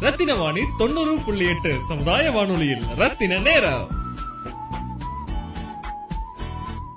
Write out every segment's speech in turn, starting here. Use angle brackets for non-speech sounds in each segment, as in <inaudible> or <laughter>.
ரத்தின வாணி தொண்ணூறு புள்ளி எட்டு சமுதாய வானொலியில். ரத்தின நேரம்.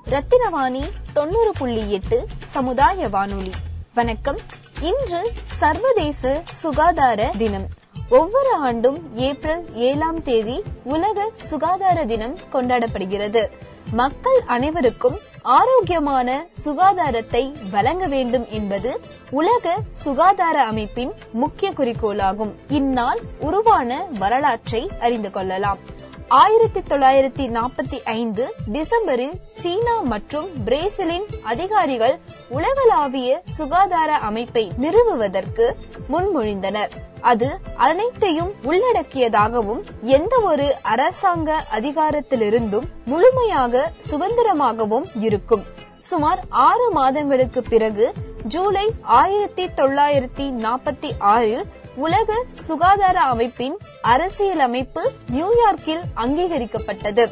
ரத்தினவாணி தொண்ணூறு புள்ளி எட்டு சமுதாய வானொலி. வணக்கம். இன்று சர்வதேச சுகாதார தினம். ஒவ்வொரு ஆண்டும் ஏப்ரல் ஏழாம் தேதி உலக சுகாதார தினம் கொண்டாடப்படுகிறது. மக்கள் அனைவருக்கும் ஆரோக்கியமான சுகாதாரத்தை வழங்க வேண்டும் என்பது உலக சுகாதார அமைப்பின் முக்கிய குறிக்கோளாகும். இந்நாள் உருவான வரலாற்றை அறிந்து கொள்ளலாம். ஆயிரத்தி தொள்ளாயிரத்தி நாற்பத்தி ஐந்து டிசம்பரில் சீனா மற்றும் பிரேசிலின் அதிகாரிகள் உலகளாவிய சுகாதார அமைப்பை நிறுவுவதற்கு முன்மொழிந்தனர். அது அனைத்தையும் உள்ளடக்கியதாகவும் எந்த ஒரு அரசாங்க அதிகாரத்திலிருந்தும் முழுமையாக சுதந்திரமாகவும் இருக்கும். சுமார் ஆறு மாதங்களுக்கு பிறகு ஜூலை ஆயிரத்தி தொள்ளாயிரத்தி நாற்பத்தி ஆறில் உலக சுகாதார அமைப்பின் அரசியலமைப்பு நியூயார்க்கில் அங்கீகரிக்கப்பட்டது.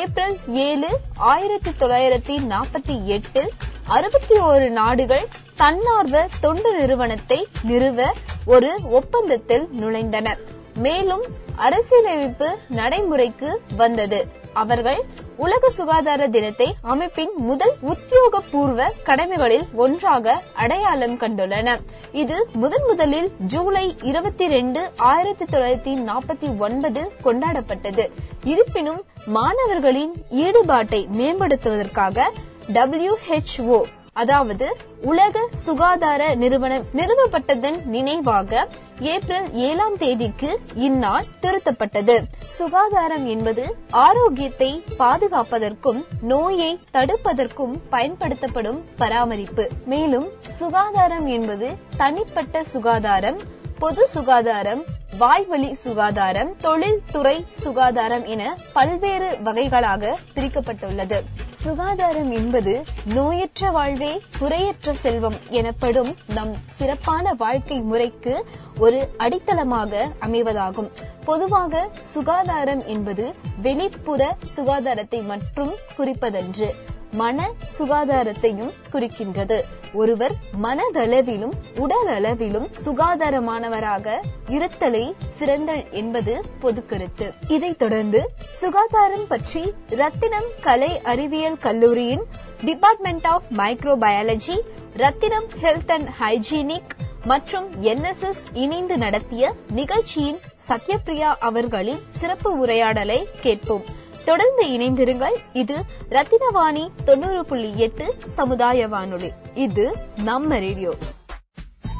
ஏப்ரல் ஏழு ஆயிரத்தி தொள்ளாயிரத்தி நாற்பத்தி எட்டில் அறுபத்தி ஓரு நாடுகள் தன்னார்வ தொண்டு நிறுவனத்தை நிறுவ ஒரு ஒப்பந்தத்தில் நுழைந்தன. மேலும் அரசியலமைப்பு நடைமுறைக்கு வந்தது. அவர்கள் உலக சுகாதார தினத்தை அமைப்பின் முதல் உத்தியோகபூர்வ கடமைகளில் ஒன்றாக அடையாளம் கண்டுள்ளன. இது முதன் முதலில் ஜூலை இருபத்தி ரெண்டு ஆயிரத்தி தொள்ளாயிரத்தி நாற்பத்தி ஒன்பதில் கொண்டாடப்பட்டது. இருப்பினும் மாணவர்களின் ஈடுபாட்டை மேம்படுத்துவதற்காக டபிள்யூஹெச்ஓ அதாவது உலக சுகாதார நிறுவனம் நிறுவப்பட்டதன் நினைவாக ஏப்ரல் ஏழாம் தேதிக்கு இந்நாள் திருத்தப்பட்டது. சுகாதாரம் என்பது ஆரோக்கியத்தை பாதுகாப்பதற்கும் நோயை தடுப்பதற்கும் பயன்படுத்தப்படும் பராமரிப்பு. மேலும் சுகாதாரம் என்பது தனிப்பட்ட சுகாதாரம் பொது சுகாதாரம் வாய்வழி சுகாதாரம் தொழில்துறை சுகாதாரம் என பல்வேறு வகைகளாக பிரிக்கப்பட்டுள்ளது. சுகாதாரம் என்பது நோயற்ற வாழ்வே குறையற்ற செல்வம் எனப்படும் நம் சிறப்பான வாழ்க்கை முறைக்கு ஒரு அடித்தளமாக அமைவதாகும். பொதுவாக சுகாதாரம் என்பது வெளிப்புற சுகாதாரத்தை மட்டும் குறிப்பதன்று. மன சுகாதாரத்தையும் குறிக்கின்றது. ஒருவர் மனதளவிலும் உடல் அளவிலும் சுகாதாரமானவராக இருத்தலை சிறந்தல் என்பது பொதுக்கருத்து இதைத் தொடர்ந்து சுகாதாரம் பற்றி ரத்தினம் கலை அறிவியல் கல்லூரியின் department of microbiology Rathinam health and hygienic மற்றும் என்எஸ்எஸ் இணைந்து நடத்திய நிகழ்ச்சியின் சத்யபிரியா அவர்களின் சிறப்பு உரையாடலை கேட்போம். தொடர்ந்து இணைந்திருங்கள். இது ரத்தினவாணி தொண்ணூறு புள்ளி எட்டு சமுதாய வானொலி இது நம்ம ரேடியோ.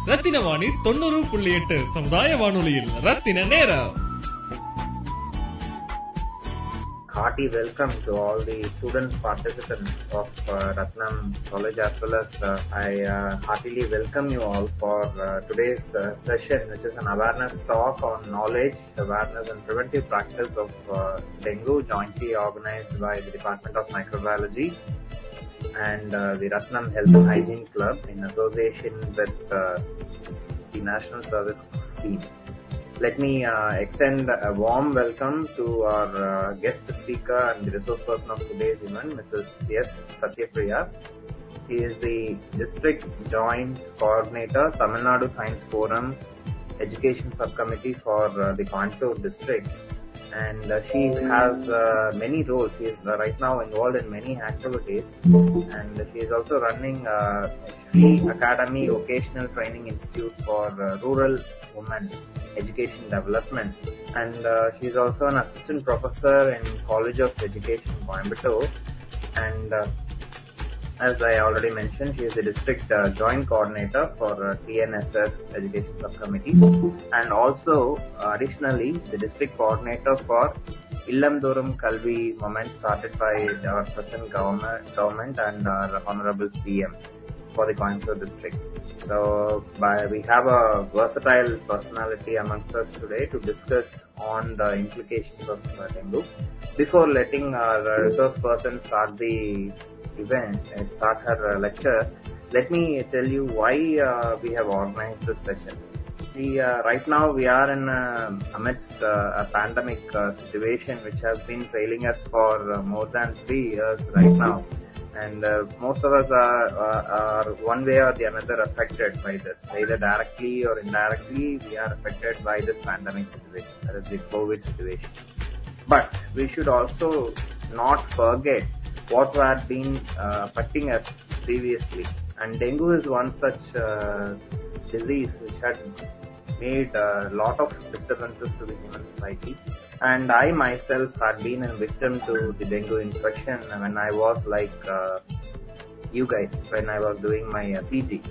ரத்தின வாணி தொண்ணூறு புள்ளி எட்டு சமுதாய வானொலியில் ரத்தின நேரம். Hearty welcome to all the students participants of uh, Ratnam College as well as uh, I uh, heartily welcome you all for uh, today's uh, session which is an awareness talk on knowledge, awareness and preventive practice of uh, dengue jointly organized by the Department of Microbiology and the Ratnam Health and Hygiene Club in association with the National Service Scheme. Let me uh, extend a warm welcome to our uh, guest speaker and resource person of today's event, Mrs. S. Satyapriya. She is the District Joint Coordinator, Tamil Nadu Science Forum Education Subcommittee for uh, the Coimbatore District. And uh, she has uh, many roles. She is uh, right now involved in many activities. And she is also running a free Academy Vocational Training Institute for uh, Rural Women Education Development. And uh, she is also an assistant professor in College of Education, Coimbatore. And uh, as I already mentioned, she is the district uh, joint coordinator for uh, TNSF Education Subcommittee and also uh, additionally the district coordinator for Illam Thorum Kalvi moment started by our present government, government and our honorable CM for the Coimbatore district. So by, we have a versatile personality amongst us today to discuss on the implications of uh, dengue. Before letting our resource person start the event and start her uh, lecture, let me tell you why uh, we have organized this session. See, uh, right now we are in uh, amidst uh, a pandemic uh, situation which has been trailing us for uh, more than three years right now. and uh, most of us are, are are one way or the another affected by this, either directly or indirectly. We are affected by this pandemic situation, that is the COVID situation. But we should also not forget what had been uh, affecting us previously. And dengue is one such uh, disease which had made a lot of disturbances to the human society. And I myself had been a victim to the dengue infection when I was like uh, you guys, when I was doing my uh, PG.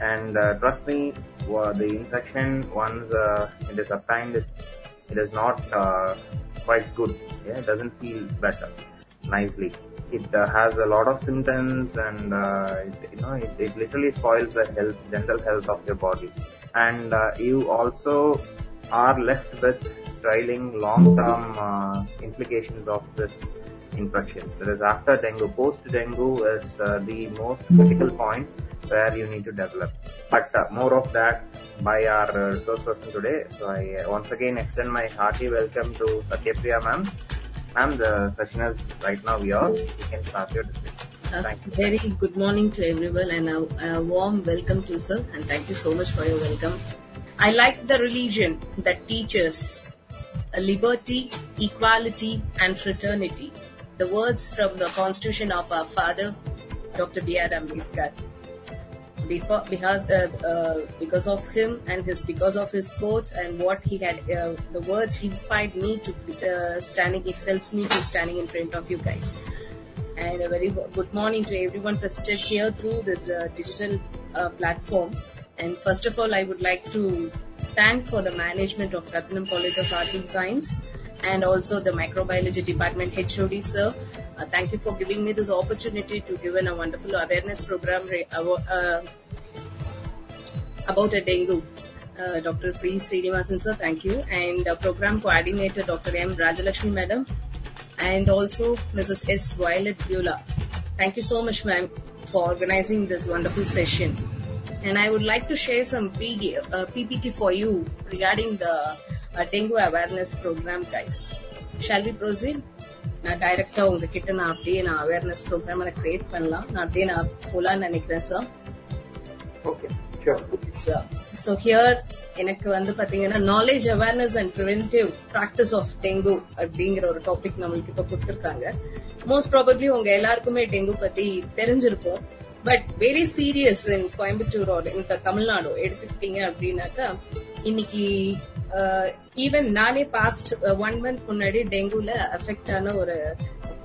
And uh, trust me, the infection once uh, it is obtained, it, it is not uh, quite good. Yeah, it doesn't feel better nicely. It uh, has a lot of symptoms and uh, it, you know it, it literally spoils the health, general health of your body. And uh, you also are left with trailing long-term implications of this infection. Whereas after dengue, post-dengue is uh, the most critical point where you need to develop. But uh, more of that by our uh, resource person today. So I once again extend my hearty welcome to Satyapriya ma'am. Ma'am, the session is right now yours. You can start your discussion. Uh, very good morning to everyone and a, a warm welcome to sir and thank you so much for your welcome. I like the religion that teaches uh, liberty, equality and fraternity. The words from the constitution of our father, Dr. B.R. Ambedkar. Because uh, uh, because of him and his because of his quotes and what he had uh, the words he inspired me to standing it helps me to standing in front of you guys and a very good morning to everyone present here through this uh, digital uh, platform. And first of all, I would like to thank for the management of Ratnam College of Arts and Science and also the microbiology department HOD sir. Uh, thank you for giving me this opportunity to give in a wonderful awareness program re- uh, about a dengue. Uh, Dr. P. Srinivasan sir, thank you. And uh, program coordinator Dr. M. Rajalakshmi madam and also Mrs. S. Violet Beulah. Thank you so much, ma'am, for organizing this wonderful session. And I would like to share some PD, uh, PPT for you regarding the uh, dengue awareness program, guys. Shall we proceed? நான் டைரக்டா உங்ககிட்ட நான் அப்படியே நான் awareness program நான் create பண்ணலாம் நான் அப்படியே நான் போலான்னு நினைக்கிறேன் sir Okay, sure. So here எனக்கு வந்து பாத்தீங்கன்னா knowledge awareness and preventive practice of dengue அப்படிங்கிற ஒரு டாபிக் நம்மளுக்கு இப்ப கொடுத்திருக்காங்க மோஸ்ட் ப்ராபப்ளி உங்க எல்லாருக்குமே டெங்கு பத்தி தெரிஞ்சிருக்கும் but very serious in Coimbatore இந்த தமிழ்நாடு எடுத்துக்கிட்டீங்க அப்படின்னாக்கா இன்னைக்கு ஈவன் நானே பாஸ்ட் ஒன் மந்த் முன்னாடி டெங்குல அஃபெக்ட் ஆன ஒரு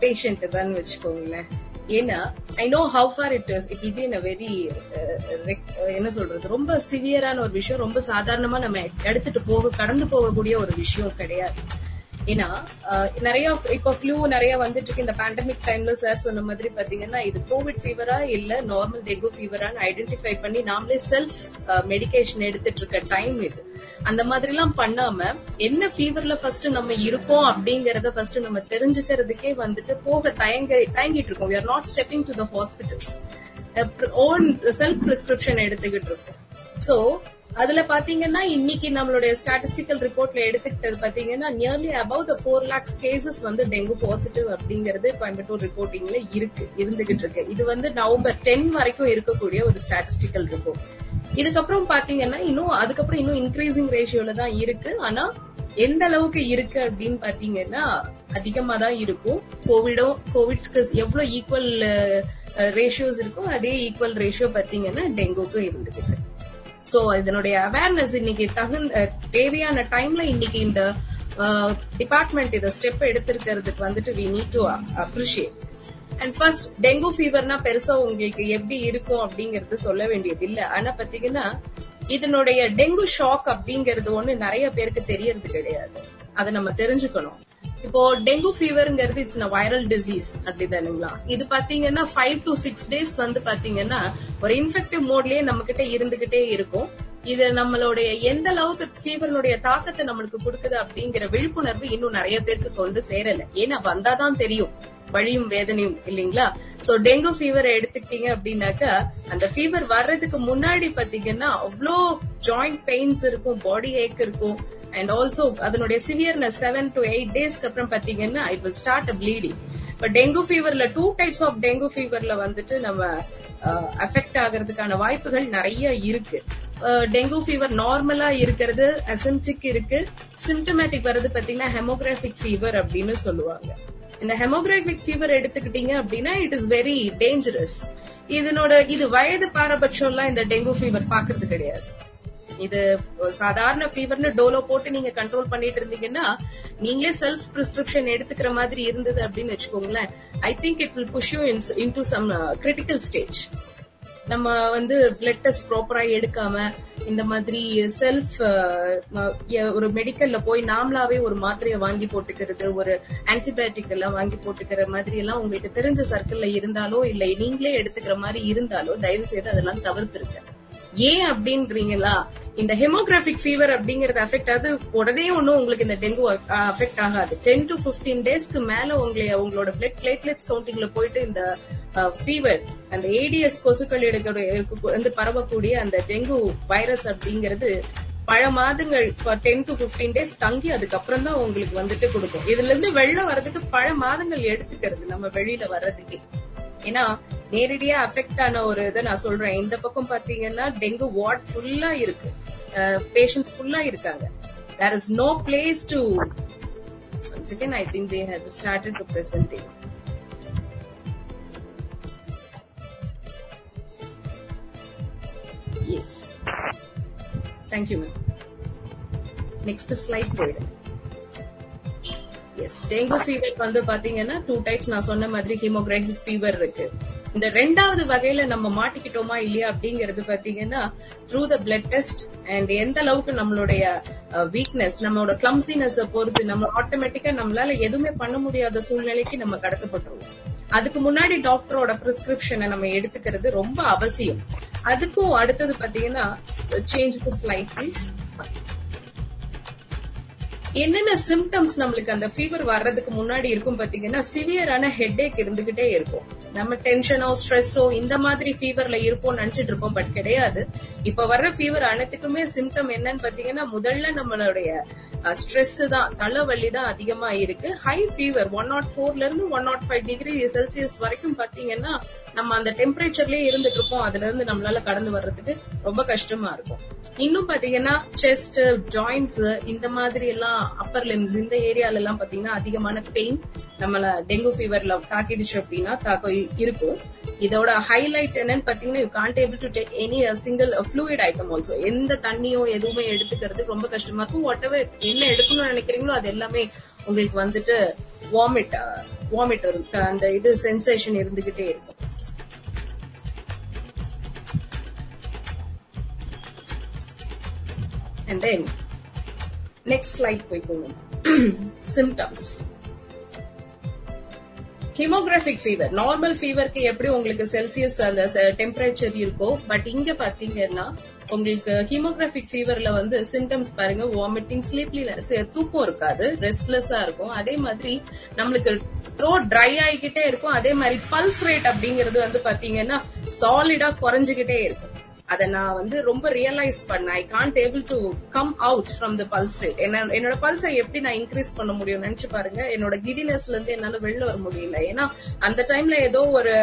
பேஷண்ட் தான் வச்சுக்கோங்களேன். ஏன்னா I know how for it is it will be in very என்ன சொல்றது? ரொம்ப சிவியரான ஒரு விஷயம். ரொம்ப சாதாரணமா நம்ம எடுத்துட்டு போக கடந்து போகக்கூடிய ஒரு விஷயம் கிடையாது. ஏன்னா நிறைய இப்போ ஃப்ளூ நிறைய வந்துட்டு இருக்கு. இந்த பேண்டமிக் டைம்ல சார் சொன்ன மாதிரி பாத்தீங்கன்னா இது கோவிட் ஃபீவரா இல்ல நார்மல் டெங்கு ஃபீவரான்னு ஐடென்டிஃபை பண்ணி நாமளே செல்ஃப் மெடிகேஷன் எடுத்துட்டு இருக்க டைம் இது. அந்த மாதிரி எல்லாம் பண்ணாம என்ன ஃபீவர்ல ஃபர்ஸ்ட் நம்ம இருக்கோம் அப்படிங்கறத ஃபர்ஸ்ட் நம்ம தெரிஞ்சுக்கிறதுக்கே வந்துட்டு போக தயங்க தயங்கிட்டு இருக்கோம். We not stepping to the hospitals own self prescription எடுத்துக்கிட்டு இருக்கோம். சோ அதுல பாத்தீங்கன்னா இன்னைக்கு நம்மளுடைய ஸ்டாட்டிஸ்டிக்கல் ரிப்போர்ட்ல எடுத்துக்கிட்டது பாத்தீங்கன்னா nearly above the four lakhs cases வந்து டெங்கு பாசிட்டிவ் அப்படிங்கறது கோயம்புத்தூர் ரிப்போர்ட்டிங்ல இருக்கு இருந்துகிட்டு இருக்கு. இது வந்து நவம்பர் டென் வரைக்கும் இருக்கக்கூடிய ஒரு ஸ்டாட்டிஸ்டிக்கல் ரிப்போர்ட் இதுக்கப்புறம் பாத்தீங்கன்னா இன்னும் அதுக்கப்புறம் இன்னும் இன்க்ரீசிங் ரேஷியோல தான் இருக்கு. ஆனா எந்த அளவுக்கு இருக்கு அப்படின்னு பாத்தீங்கன்னா அதிகமா தான் இருக்கும். கோவிடும் கோவிட்க்கு எவ்வளவு ஈக்குவல் ரேஷியோஸ் uh, இருக்கோ அதே ஈக்குவல் ரேஷியோ பாத்தீங்கன்னா டெங்குக்கும் இருந்துகிட்டு இருக்கு. சோ இதனுடைய அவேர்னஸ் இன்னைக்கு தகுந்த தேவையான டைம்ல இன்னைக்கு இந்த டிபார்ட்மெண்ட் இதை ஸ்டெப் எடுத்திருக்கிறதுக்கு வந்துட்டு we need to appreciate and first dengue ஃபீவர்னா பெருசா உங்களுக்கு எப்படி இருக்கும் அப்படிங்கறது சொல்ல வேண்டியது இல்ல. ஆனா பாத்தீங்கன்னா இதனுடைய டெங்கு ஷாக் அப்படிங்கறது ஒண்ணு நிறைய பேருக்கு தெரியறது கிடையாது. அதை நம்ம தெரிஞ்சுக்கணும். இப்போ டெங்கு ஃபீவர்ங்கிறது இட்ஸ் வைரல் டிசீஸ் அப்படிதானுங்களா? இது பாத்தீங்கன்னா ஃபைவ் டு சிக்ஸ் டேஸ் வந்து பாத்தீங்கன்னா ஒரு இன்ஃபெக்டிவ் மோட்லயே நம்ம கிட்ட இருந்துகிட்டே இருக்கும். இது நம்மளுடைய எந்த அளவுக்கு ஃபீவரனுடைய தாக்கத்தை நம்மளுக்கு கொடுக்குது அப்படிங்கிற விழிப்புணர்வு இன்னும் நிறைய பேருக்கு கொண்டு சேரல. ஏன்னா வந்தாதான் தெரியும். வழியும் வேதனையும் இல்லைங்களா? சோ டெங்கு ஃபீவரை எடுத்துக்கிட்டீங்க அப்படின்னாக்கா அந்த ஃபீவர் வர்றதுக்கு முன்னாடி பாத்தீங்கன்னா அவ்வளோ ஜாயிண்ட் பெயின்ஸ் இருக்கும் பாடி ஏக் இருக்கும். அண்ட் ஆல்சோ அதனுடைய சிவியர்னஸ் செவன் டு எயிட் டேஸ்க்கு அப்புறம் பாத்தீங்கன்னா it will start a bleeding இப்ப டெங்கு ஃபீவர்ல டூ டைப்ஸ் ஆஃப் டெங்கு ஃபீவர்ல வந்துட்டு நம்ம அஃபெக்ட் ஆகிறதுக்கான வாய்ப்புகள் நிறைய இருக்கு. டெங்கு ஃபீவர் நார்மலா இருக்கிறது அசிம்டிக் இருக்கு. சிம்டமேட்டிக் வர்றது பாத்தீங்கன்னா ஹெமோகிராபிக் ஃபீவர் அப்படின்னு சொல்லுவாங்க. இந்த ஹெமோகிராபிக் ஃபீவர் எடுத்துக்கிட்டீங்க அப்படின்னா இட் இஸ் வெரி டேஞ்சரஸ் இதனோட இது வயது பாரபட்சம் எல்லாம் இந்த டெங்கு ஃபீவர் பாக்குறது கிடையாது. இது சாதாரண ஃபீவர்னு டோலோ போட்டு நீங்க கண்ட்ரோல் பண்ணிட்டு இருந்தீங்கன்னா நீங்களே செல்ஃப் பிரிஸ்கிரிப்ஷன் எடுத்துக்கிற மாதிரி இருந்தது அப்படின்னு வச்சுக்கோங்களேன். I think it will push you in to some critical stage நம்ம வந்து பிளட் டெஸ்ட் ப்ராப்பரா எடுக்காம இந்த மாதிரி செல்ஃப் ஒரு மெடிக்கல்ல போய் நாமளாவே ஒரு மாத்திரையை வாங்கி போட்டுக்கிறது ஒரு ஆன்டிபயோட்டிக் எல்லாம் வாங்கி போட்டுக்கிற மாதிரி எல்லாம் உங்களுக்கு தெரிஞ்ச சர்க்கிள்ல இருந்தாலோ இல்ல நீங்களே எடுத்துக்கிற மாதிரி இருந்தாலோ தயவு செய்து அதெல்லாம் தவிர்த்துருங்க. ஏன் அப்படின்றீங்களா இந்த ஹெமோகிராபிக் ஃபீவர் அப்படிங்கறது அஃபெக்ட் ஆகுது உடனே ஒன்னும் உங்களுக்கு இந்த டெங்கு அஃபெக்ட் ஆகாது. டென் டு பிப்டீன் டேஸ்க்கு மேல உங்களை உங்களோட பிளட் பிளேட்லெட்ஸ் கவுண்டிங்ல போயிட்டு இந்த ஃபீவர் அந்த ஏடிஎஸ் கொசுக்கள் வந்து பரவக்கூடிய அந்த டெங்கு வைரஸ் அப்படிங்கிறது பல மாதங்கள் டென் டு பிப்டீன் டேஸ் தங்கி அதுக்கப்புறம் தான் உங்களுக்கு வந்துட்டு கொடுக்கும். இதுல இருந்து வெளில வர்றதுக்கு பல மாதங்கள் எடுத்துக்கிறது நம்ம வெளியில வர்றதுக்கு. ஏன்னா நேரடியா அஃபெக்ட் ஆன ஒரு இதை நான் சொல்றேன். இந்த பக்கம் பாத்தீங்கன்னா டெங்கு வார்ட் ஃபுல்லா இருக்கு. பேஷண்ட்ஸ் ஃபுல்லா இருக்காங்க. There is no place to second I think they have started to presenting yes thank you ma'am next slide போயிடு. எஸ் டெங்கு ஃபீவர் வந்து பாத்தீங்கன்னா டூ டைப்ஸ் நான் சொன்ன மாதிரி ஹீமோகிராஃபிக் ஃபீவர் இருக்கு. இந்த ரெண்டாவது வகையில நம்ம மாட்டிக்கிட்டோமா இல்லையா அப்படிங்கறது பாத்தீங்கன்னா through the blood test and எந்த அளவுக்கு நம்மளுடைய வீக்னஸ் நம்மளோட கிளம்சினஸ் பொறுத்து நம்ம ஆட்டோமேட்டிக்கா நம்மளால எதுவுமே பண்ண முடியாத சூழ்நிலைக்கு நம்ம கடத்தப்பட்டுருவோம். அதுக்கு முன்னாடி டாக்டரோட பிரிஸ்கிரிப்ஷனை நம்ம எடுத்துக்கிறது ரொம்ப அவசியம். அதுக்கும் அடுத்தது பாத்தீங்கன்னா சேஞ்ச் தி ஸ்லைட் ப்ளீஸ் என்னென்ன சிம்டம்ஸ் நம்மளுக்கு அந்த ஃபீவர் வர்றதுக்கு முன்னாடி இருக்கும் பாத்தீங்கன்னா சிவியரான ஹெட் ஏக் இருந்துகிட்டே இருக்கும். நம்ம டென்ஷனோ ஸ்ட்ரெஸ்ஸோ இந்த மாதிரி ஃபீவர்ல இருப்போம் நினைச்சிட்டு இருப்போம் பட் கிடையாது. இப்ப வர்ற ஃபீவர் அனைத்துக்குமே சிம்டம் என்னன்னு பாத்தீங்கன்னா முதல்ல நம்மளுடைய ஸ்ட்ரெஸ் தான் தலைவலி தான் அதிகமா இருக்கு. ஹை ஃபீவர் ஒன் நாட் ஃபோர்ல இருந்து one naught five degree Celsius வரைக்கும் பாத்தீங்கன்னா நம்ம அந்த டெம்பரேச்சர்லயே இருந்துட்டு இருப்போம். அதுல இருந்து நம்மளால கடந்து வர்றதுக்கு ரொம்ப கஷ்டமா இருக்கும். இன்னும் பாத்தீங்கன்னா செஸ்ட் ஜாயின்ஸ் இந்த மாதிரி எல்லாம் அப்பர் லிம்ஸ் இந்த ஏரியால எல்லாம் பாத்தீங்கன்னா அதிகமான பெயின் நம்மள டெங்கு ஃபீவர்ல தாக்கிடுச்சு அப்படின்னா இருக்கும். இதோட ஹைலைட் என்னன்னு பாத்தீங்கன்னா you can't able to take any single fluid item also எந்த தண்ணியோ எதுவுமே எடுத்துக்கிறதுக்கு ரொம்ப கஷ்டமா இருக்கும். வாட் எவர் என்ன எடுக்கணும்னு நினைக்கிறீங்களோ அது எல்லாமே உங்களுக்கு வந்துட்டு வாமிட் வாமிட் uh, வரும். அந்த இது சென்சேஷன் இருந்துகிட்டே இருக்கும். And then நெக்ஸ்ட் ஸ்லைட் போய் போவோம். சிம்டம்ஸ் ஹிமோகிராபிக் ஃபீவர் நார்மல் ஃபீவருக்கு எப்படி உங்களுக்கு செல்சியஸ் அந்த டெம்பரேச்சர் இருக்கோ பட் இங்க பாத்தீங்கன்னா உங்களுக்கு ஹீமோகிராபிக் ஃபீவர்ல வந்து சிம்டம்ஸ் பாருங்க வாமிட்டிங் ஸ்லீப்லி தூக்கம் இருக்காது ரெஸ்ட்லெஸ்ஸா இருக்கும். அதே மாதிரி நம்மளுக்கு த்ரோ ட்ரை ஆகிக்கிட்டே இருக்கும். அதே மாதிரி பல்ஸ் ரேட் அப்படிங்கிறது வந்து பாத்தீங்கன்னா சாலிடா குறைஞ்சுகிட்டே இருக்கும். அதை நான் வந்து ரொம்ப ரியலைஸ் பண்ணேன். I can't able to come out from the pulse rate என்ன என்னோட பல்ஸை எப்படி நான் இன்க்ரீஸ் பண்ண முடியும் நினைச்சு பாருங்க. என்னோட கிடினஸ்ல இருந்து என்னால வெளில வர முடியல. ஏன்னா அந்த டைம்ல ஏதோ ஒரு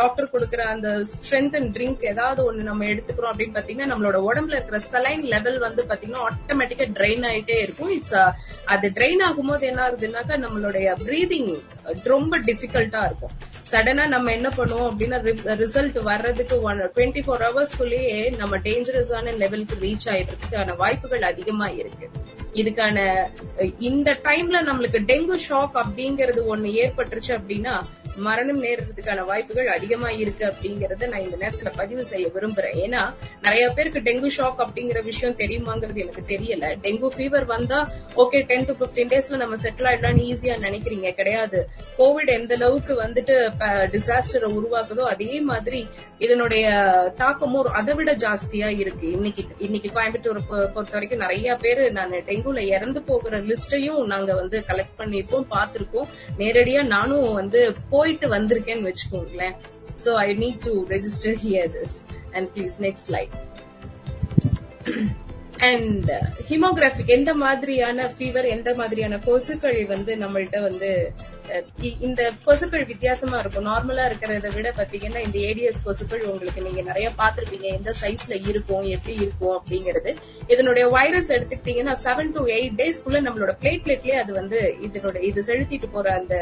டாக்டர் கொடுக்குற அந்த ஸ்ட்ரென்த் அண்ட் ட்ரிங்க் ஏதாவது ஒண்ணு நம்ம எடுத்துக்கிறோம் அப்படின்னு பாத்தீங்கன்னா நம்மளோட உடம்புல இருக்கிற சலைன் லெவல் வந்து பாத்தீங்கன்னா ஆட்டோமேட்டிக்கா ட்ரெயின் ஆயிட்டே இருக்கும். இட்ஸ் அது ட்ரெயின் ஆகும்போது என்ன ஆகுதுன்னாக்கா நம்மளுடைய பிரீதிங் ரொம்ப டிஃபிகல்ட்டா இருக்கும். சடனா நம்ம என்ன பண்ணுவோம் அப்படின்னா ரிசல்ட் வர்றதுக்கு ஒன் டுவெண்ட்டி ஃபோர் ஹவர்ஸ்குள்ளேயே நம்ம டேஞ்சரஸான லெவலுக்கு ரீச் ஆயிடுறதுக்கான வாய்ப்புகள் அதிகமா இருக்கு. இதுக்கான இந்த டைம்ல நம்மளுக்கு டெங்கு ஷாக் அப்படிங்கறது ஒண்ணு ஏற்பட்டுருச்சு அப்படின்னா மரணம் நேர்றதுக்கான வாய்ப்புகள் அதிகமா இருக்கு அப்படிங்கறத நான் இந்த நேரத்துல பதிவு செய்ய விரும்புறேன். ஏன்னா நிறைய பேருக்கு டெங்கு ஷாக் அப்படிங்கிற விஷயம் தெரியுமாங்கிறது எனக்கு தெரியல. டெங்கு ஃபீவர் வந்தா ஓகே டென் டு பிப்டீன் டேஸ்ல நம்ம செட்டில் ஆயிடலாம்னு ஈஸியா நினைக்கிறீங்க. கிடையாது. கோவிட் எந்த அளவுக்கு வந்துட்டு டிசாஸ்டரை உருவாக்குதோ அதே மாதிரி இதனுடைய தாக்கமும் அதை விட ஜாஸ்தியா இருக்கு. இன்னைக்கு இன்னைக்கு கோயம்புத்தூர் பொறுத்த வரைக்கும் நிறைய பேர் நான் டெங்குல இறந்து போகிற லிஸ்டையும் நாங்க வந்து கலெக்ட் பண்ணிருக்கோம் பார்த்திருக்கோம். நேரடியா நானும் வந்து போயிட்டு வந்திருக்கேன்னு வச்சுக்கோங்களேன். So I need to register here this and please next like and hemographic எந்த மாதிரியான ஃபீவர் எந்த மாதிரியான கொசுக்கள் வந்து நம்மள்ட்ட வந்து இந்த கொசுக்கள் வித்தியாசமா இருக்கும். நார்மலா இருக்கிறத விட பாத்தீங்கன்னா இந்த ஏடிஎஸ் கொசுக்கள் உங்களுக்கு நீங்க நிறைய பாத்திருப்பீங்க எந்த சைஸ்ல இருக்கும் எப்படி இருக்கும் அப்படிங்கிறது. இதனுடைய வைரஸ் எடுத்துக்கிட்டீங்கன்னா செவன் டு எயிட் டேஸ்க்குள்ள நம்மளோட பிளேட்லெட்லயே அது வந்து இதனுடைய இது செலுத்திட்டு போற அந்த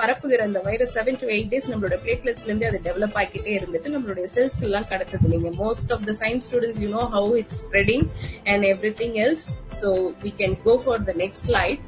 பரப்புகிற அந்த virus seven to eight days நம்மளோட பிளேட்லெட்ஸ்ல இருந்து அது டெவலப் ஆகிட்டே இருந்துட்டு நம்மளுடைய செல்ஸ் எல்லாம் கடத்துது. நீங்க most of the science students you know how it's spreading and everything else so we can go for the next slide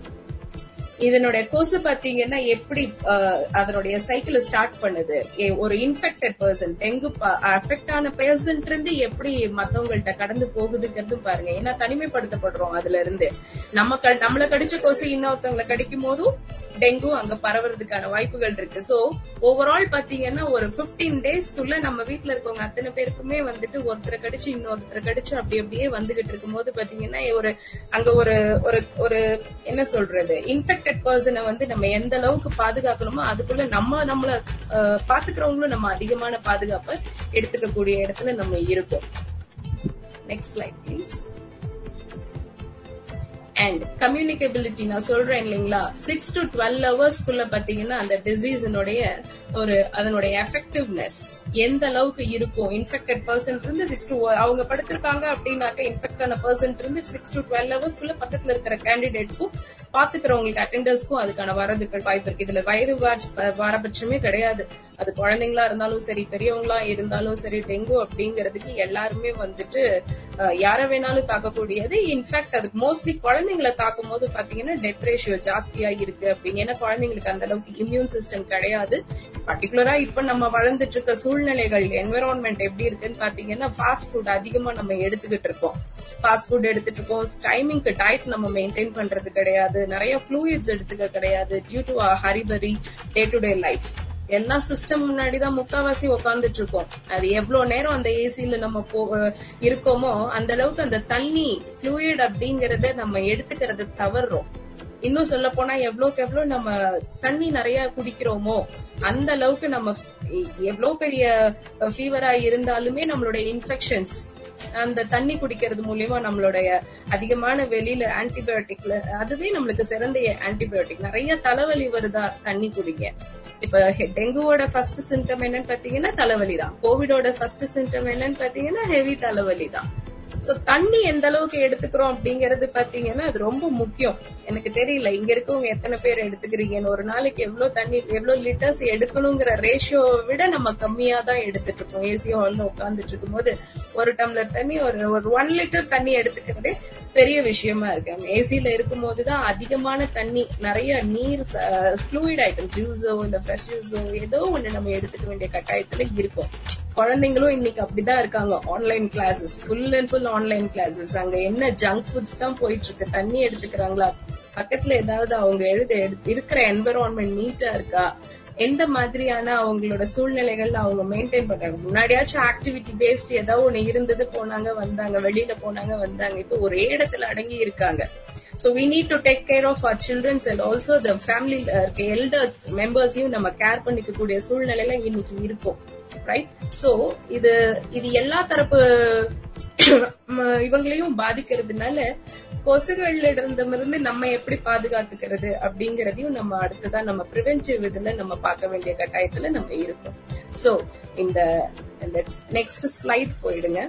இதனுடைய கொசு பாத்தீங்கன்னா எப்படி அஹ், அதனுடைய சைக்கிள் ஸ்டார்ட் பண்ணுது? ஒரு இன்ஃபெக்டட் பர்சன் டெங்கு அஃபெக்ட் ஆன பர்சன் இருந்து எப்படி மத்தவங்கள்ட்ட கடந்து போகுதுங்கிறது பாருங்க. ஏன்னா தனிமைப்படுத்தப்படுறோம் அதுல இருந்து நம்ம க- நம்மள கடிச்ச கொசு இன்னொருத்தவங்களை கடிக்கும் போதும் டெங்கு அங்க பரவுறதுக்கான வாய்ப்புகள் இருக்கு. சோ ஓவரால் பாத்தீங்கன்னா ஒரு 15 டேஸ்க்குள்ள நம்ம வீட்ல இருக்கவங்க அத்தனை பேருக்குமே வந்துட்டு ஒருத்தரை கடிச்சு இன்னொருத்தரை கடிச்சு அப்படி அப்படியே வந்துகிட்டு இருக்கும்போது பாத்தீங்கன்னா ஒரு அங்க ஒரு ஒரு ஒரு என்ன சொல்றது? இன்ஃபெக்ட் அஃபெக்டட் பர்சனை வந்து நம்ம எந்த அளவுக்கு பாதுகாக்கணுமோ அதுக்குள்ள நம்ம நம்மள பாத்துக்கிறவங்களும் நம்ம அதிகமான பாதுகாப்பை எடுத்துக்கக்கூடிய இடத்துல நம்ம இருக்கோம். Next slide please and communicability நான் சொல்றேன் இல்லைங்களா? சிக்ஸ் டு டுவெல் ஹவர்ஸ்க்குள்ள பாத்தீங்கன்னா அந்த டிசீஸினுடைய ஒரு அதனுடைய எஃபெக்டிவ்னஸ் எந்த அளவுக்கு இருக்கும்? இன்ஃபெக்டட் பர்சன் இருந்து சிக்ஸ் டு அவங்க படுத்திருக்காங்க அப்படின்னாக்க இன்ஃபெக்ட் ஆன பர்சன் இருந்து சிக்ஸ் டு டுவெல் ஹவர்ஸ்க்குள்ள பக்கத்துல இருக்கிற கேண்டிடேட்ஸ்க்கும் பாத்துக்கிறவங்களுக்கு அட்டெண்டர்ஸ்க்கும் அதுக்கான வரதுக்கு வாய்ப்பு இருக்கு. இதுல வயது பாரபட்சமே கிடையாது. அது குழந்தைங்களா இருந்தாலும் சரி பெரியவங்களா இருந்தாலும் சரி டெங்கு அப்படிங்கிறதுக்கு எல்லாருமே வந்துட்டு யார வேணாலும் தாக்கக்கூடியது. இன்ஃபேக்ட் அதுக்கு மோஸ்ட்லி குழந்தைங்களை தாக்கும் போது பாத்தீங்கன்னா டெத் ரேஷியோ ஜாஸ்தியா இருக்கு அப்படிங்க ஏன்னா குழந்தைங்களுக்கு அந்த அளவுக்கு இம்யூன் சிஸ்டம் கிடையாது. பர்டிகுலரா இப்ப நம்ம வளர்ந்துட்டு இருக்க சூழ்நிலைகள் என்விரான்மெண்ட் எப்படி இருக்குன்னு பாத்தீங்கன்னா ஃபாஸ்ட் ஃபுட் அதிகமா நம்ம எடுத்துக்கிட்டு இருக்கோம். ஃபாஸ்ட் ஃபுட் எடுத்துட்டு இருக்கோம். டைமிங்க்கு டயட் நம்ம மெயின்டைன் பண்றது கிடையாது. நிறைய ஃப்ளூயிட்ஸ் எடுத்துக்க கிடையாது due to hurry burry day to day life எல்லா சிஸ்டம் முன்னாடிதான் முக்காவாசி உட்காந்துட்டு இருக்கோம் அது எவ்வளவு நேரம் அந்த ஏசில நம்ம போ இருக்கோமோ அந்த அளவுக்கு அந்த தண்ணி ஃப்ளூயிட் அப்படிங்கறத நம்ம எடுத்துக்கிறத தவறுறோம் இன்னும் சொல்ல போனா எவ்வளவுக்கு எவ்வளவு நம்ம தண்ணி நிறைய குடிக்கிறோமோ அந்த அளவுக்கு நம்ம எவ்வளவு பெரிய ஃபீவரா இருந்தாலுமே நம்மளுடைய இன்ஃபெக்ஷன்ஸ் அந்த தண்ணி குடிக்கிறது மூலியமா நம்மளுடைய அதிகமான வெளியில ஆன்டிபயோட்டிக்ல அதுவே நம்மளுக்கு சிறந்த ஆன்டிபயோட்டிக் நிறைய தலைவலி வருதா தண்ணி குடிங்க இப்ப டெங்குவோட ஃபர்ஸ்ட் சிம்டம் என்னன்னு பாத்தீங்கன்னா தலைவலி தான் கோவிடோட ஃபர்ஸ்ட் சிம்டம் என்னன்னு பாத்தீங்கன்னா ஹெவி தலைவலி தான் சோ தண்ணி எந்த அளவுக்கு எடுத்துக்கிறோம் அப்படிங்கறது பாத்தீங்கன்னா அது ரொம்ப முக்கியம். எனக்கு தெரியல இங்க இருக்கவங்க எத்தனை பேர் எடுத்துக்கிறீங்கன்னு. ஒரு நாளைக்கு எவ்வளவு தண்ணி எவ்வளவு லிட்டர்ஸ் எடுக்கணுங்கிற ரேஷியோவை விட நம்ம கம்மியா தான் எடுத்துட்டு இருக்கோம். ஏசி ஹால்ல உட்கார்ந்துட்டு இருக்கும்போது ஒரு டம்ளர் தண்ணி ஒரு ஒரு ஒன் லிட்டர் தண்ணி எடுத்துக்கிறதே பெரிய விஷயமா இருக்கு. ஏசில இருக்கும் போதுதான் அதிகமான தண்ணி நிறைய நீர் ஃப்ளூயிட் ஐட்டம் ஜூஸோ இல்ல ஃப்ரெஷ் ஜூஸோ ஏதோ ஒண்ணு நம்ம எடுத்துக்க வேண்டிய கட்டாயத்துல இருக்கும். குழந்தைங்களும் இன்னைக்கு அப்படிதான் இருக்காங்க. Online classes full and full online classes அங்க என்ன ஜங்க் ஃபுட்ஸ் தான் போயிட்டு இருக்கு தண்ணி எடுத்துக்கிறாங்களா? பக்கத்துல ஏதாவது அவங்க எழுத இருக்கிற என்விரான்மெண்ட் நீட்டா இருக்கா? எந்த மாதிரியான அவங்களோட சூழ்நிலைகள்ல அவங்க மெயின்டைன் பண்றாங்க? முன்னாடியாச்சும் ஆக்டிவிட்டி பேஸ்ட் ஏதாவது ஒண்ணு இருந்தது போனாங்க வந்தாங்க வெளியில போனாங்க வந்தாங்க. இப்போ ஒரே இடத்துல அடங்கி இருக்காங்க. So we need to take care of our childrens and also the family இருக்க எல்டர் மெம்பர்ஸையும் நம்ம கேர் பண்ணிக்க கூடிய சூழ்நிலையில இன்னைக்கு இருக்கும் ரைட் சோ இது இது எல்லா தரப்பு <clears throat> இவங்களையும் பாதிக்கிறதுனால கொசுகள்ல இருந்தமிருந்து நம்ம எப்படி பாதுகாத்துக்கிறது அப்படிங்கறதையும் நம்ம அடுத்ததா நம்ம ப்ரிவென்டிவ் இதுல நம்ம பார்க்க வேண்டிய கட்டாயத்துல நம்ம இருக்கோம். சோ இந்த இந்த நெக்ஸ்ட் ஸ்லைட் போயிடுங்க.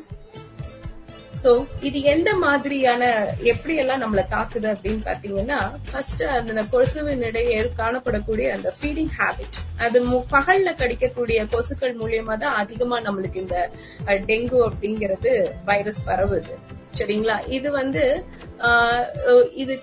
சோ இது எந்த மாதிரியான எப்படி எல்லாம் நம்மள தாக்குது அப்படின்னு பாத்தீங்கன்னா ஃபர்ஸ்ட் அந்த கொசுவின் இடையே காணப்படக்கூடிய அந்த ஃபீடிங் ஹேபிட் அது மு- பகல்ல கடிக்கக்கூடிய கொசுக்கள் மூலியமா தான் அதிகமா நம்மளுக்கு இந்த டெங்கு அப்படிங்கிறது வைரஸ் பரவுது. சரிங்களா? இது வந்து ஆஹ், இது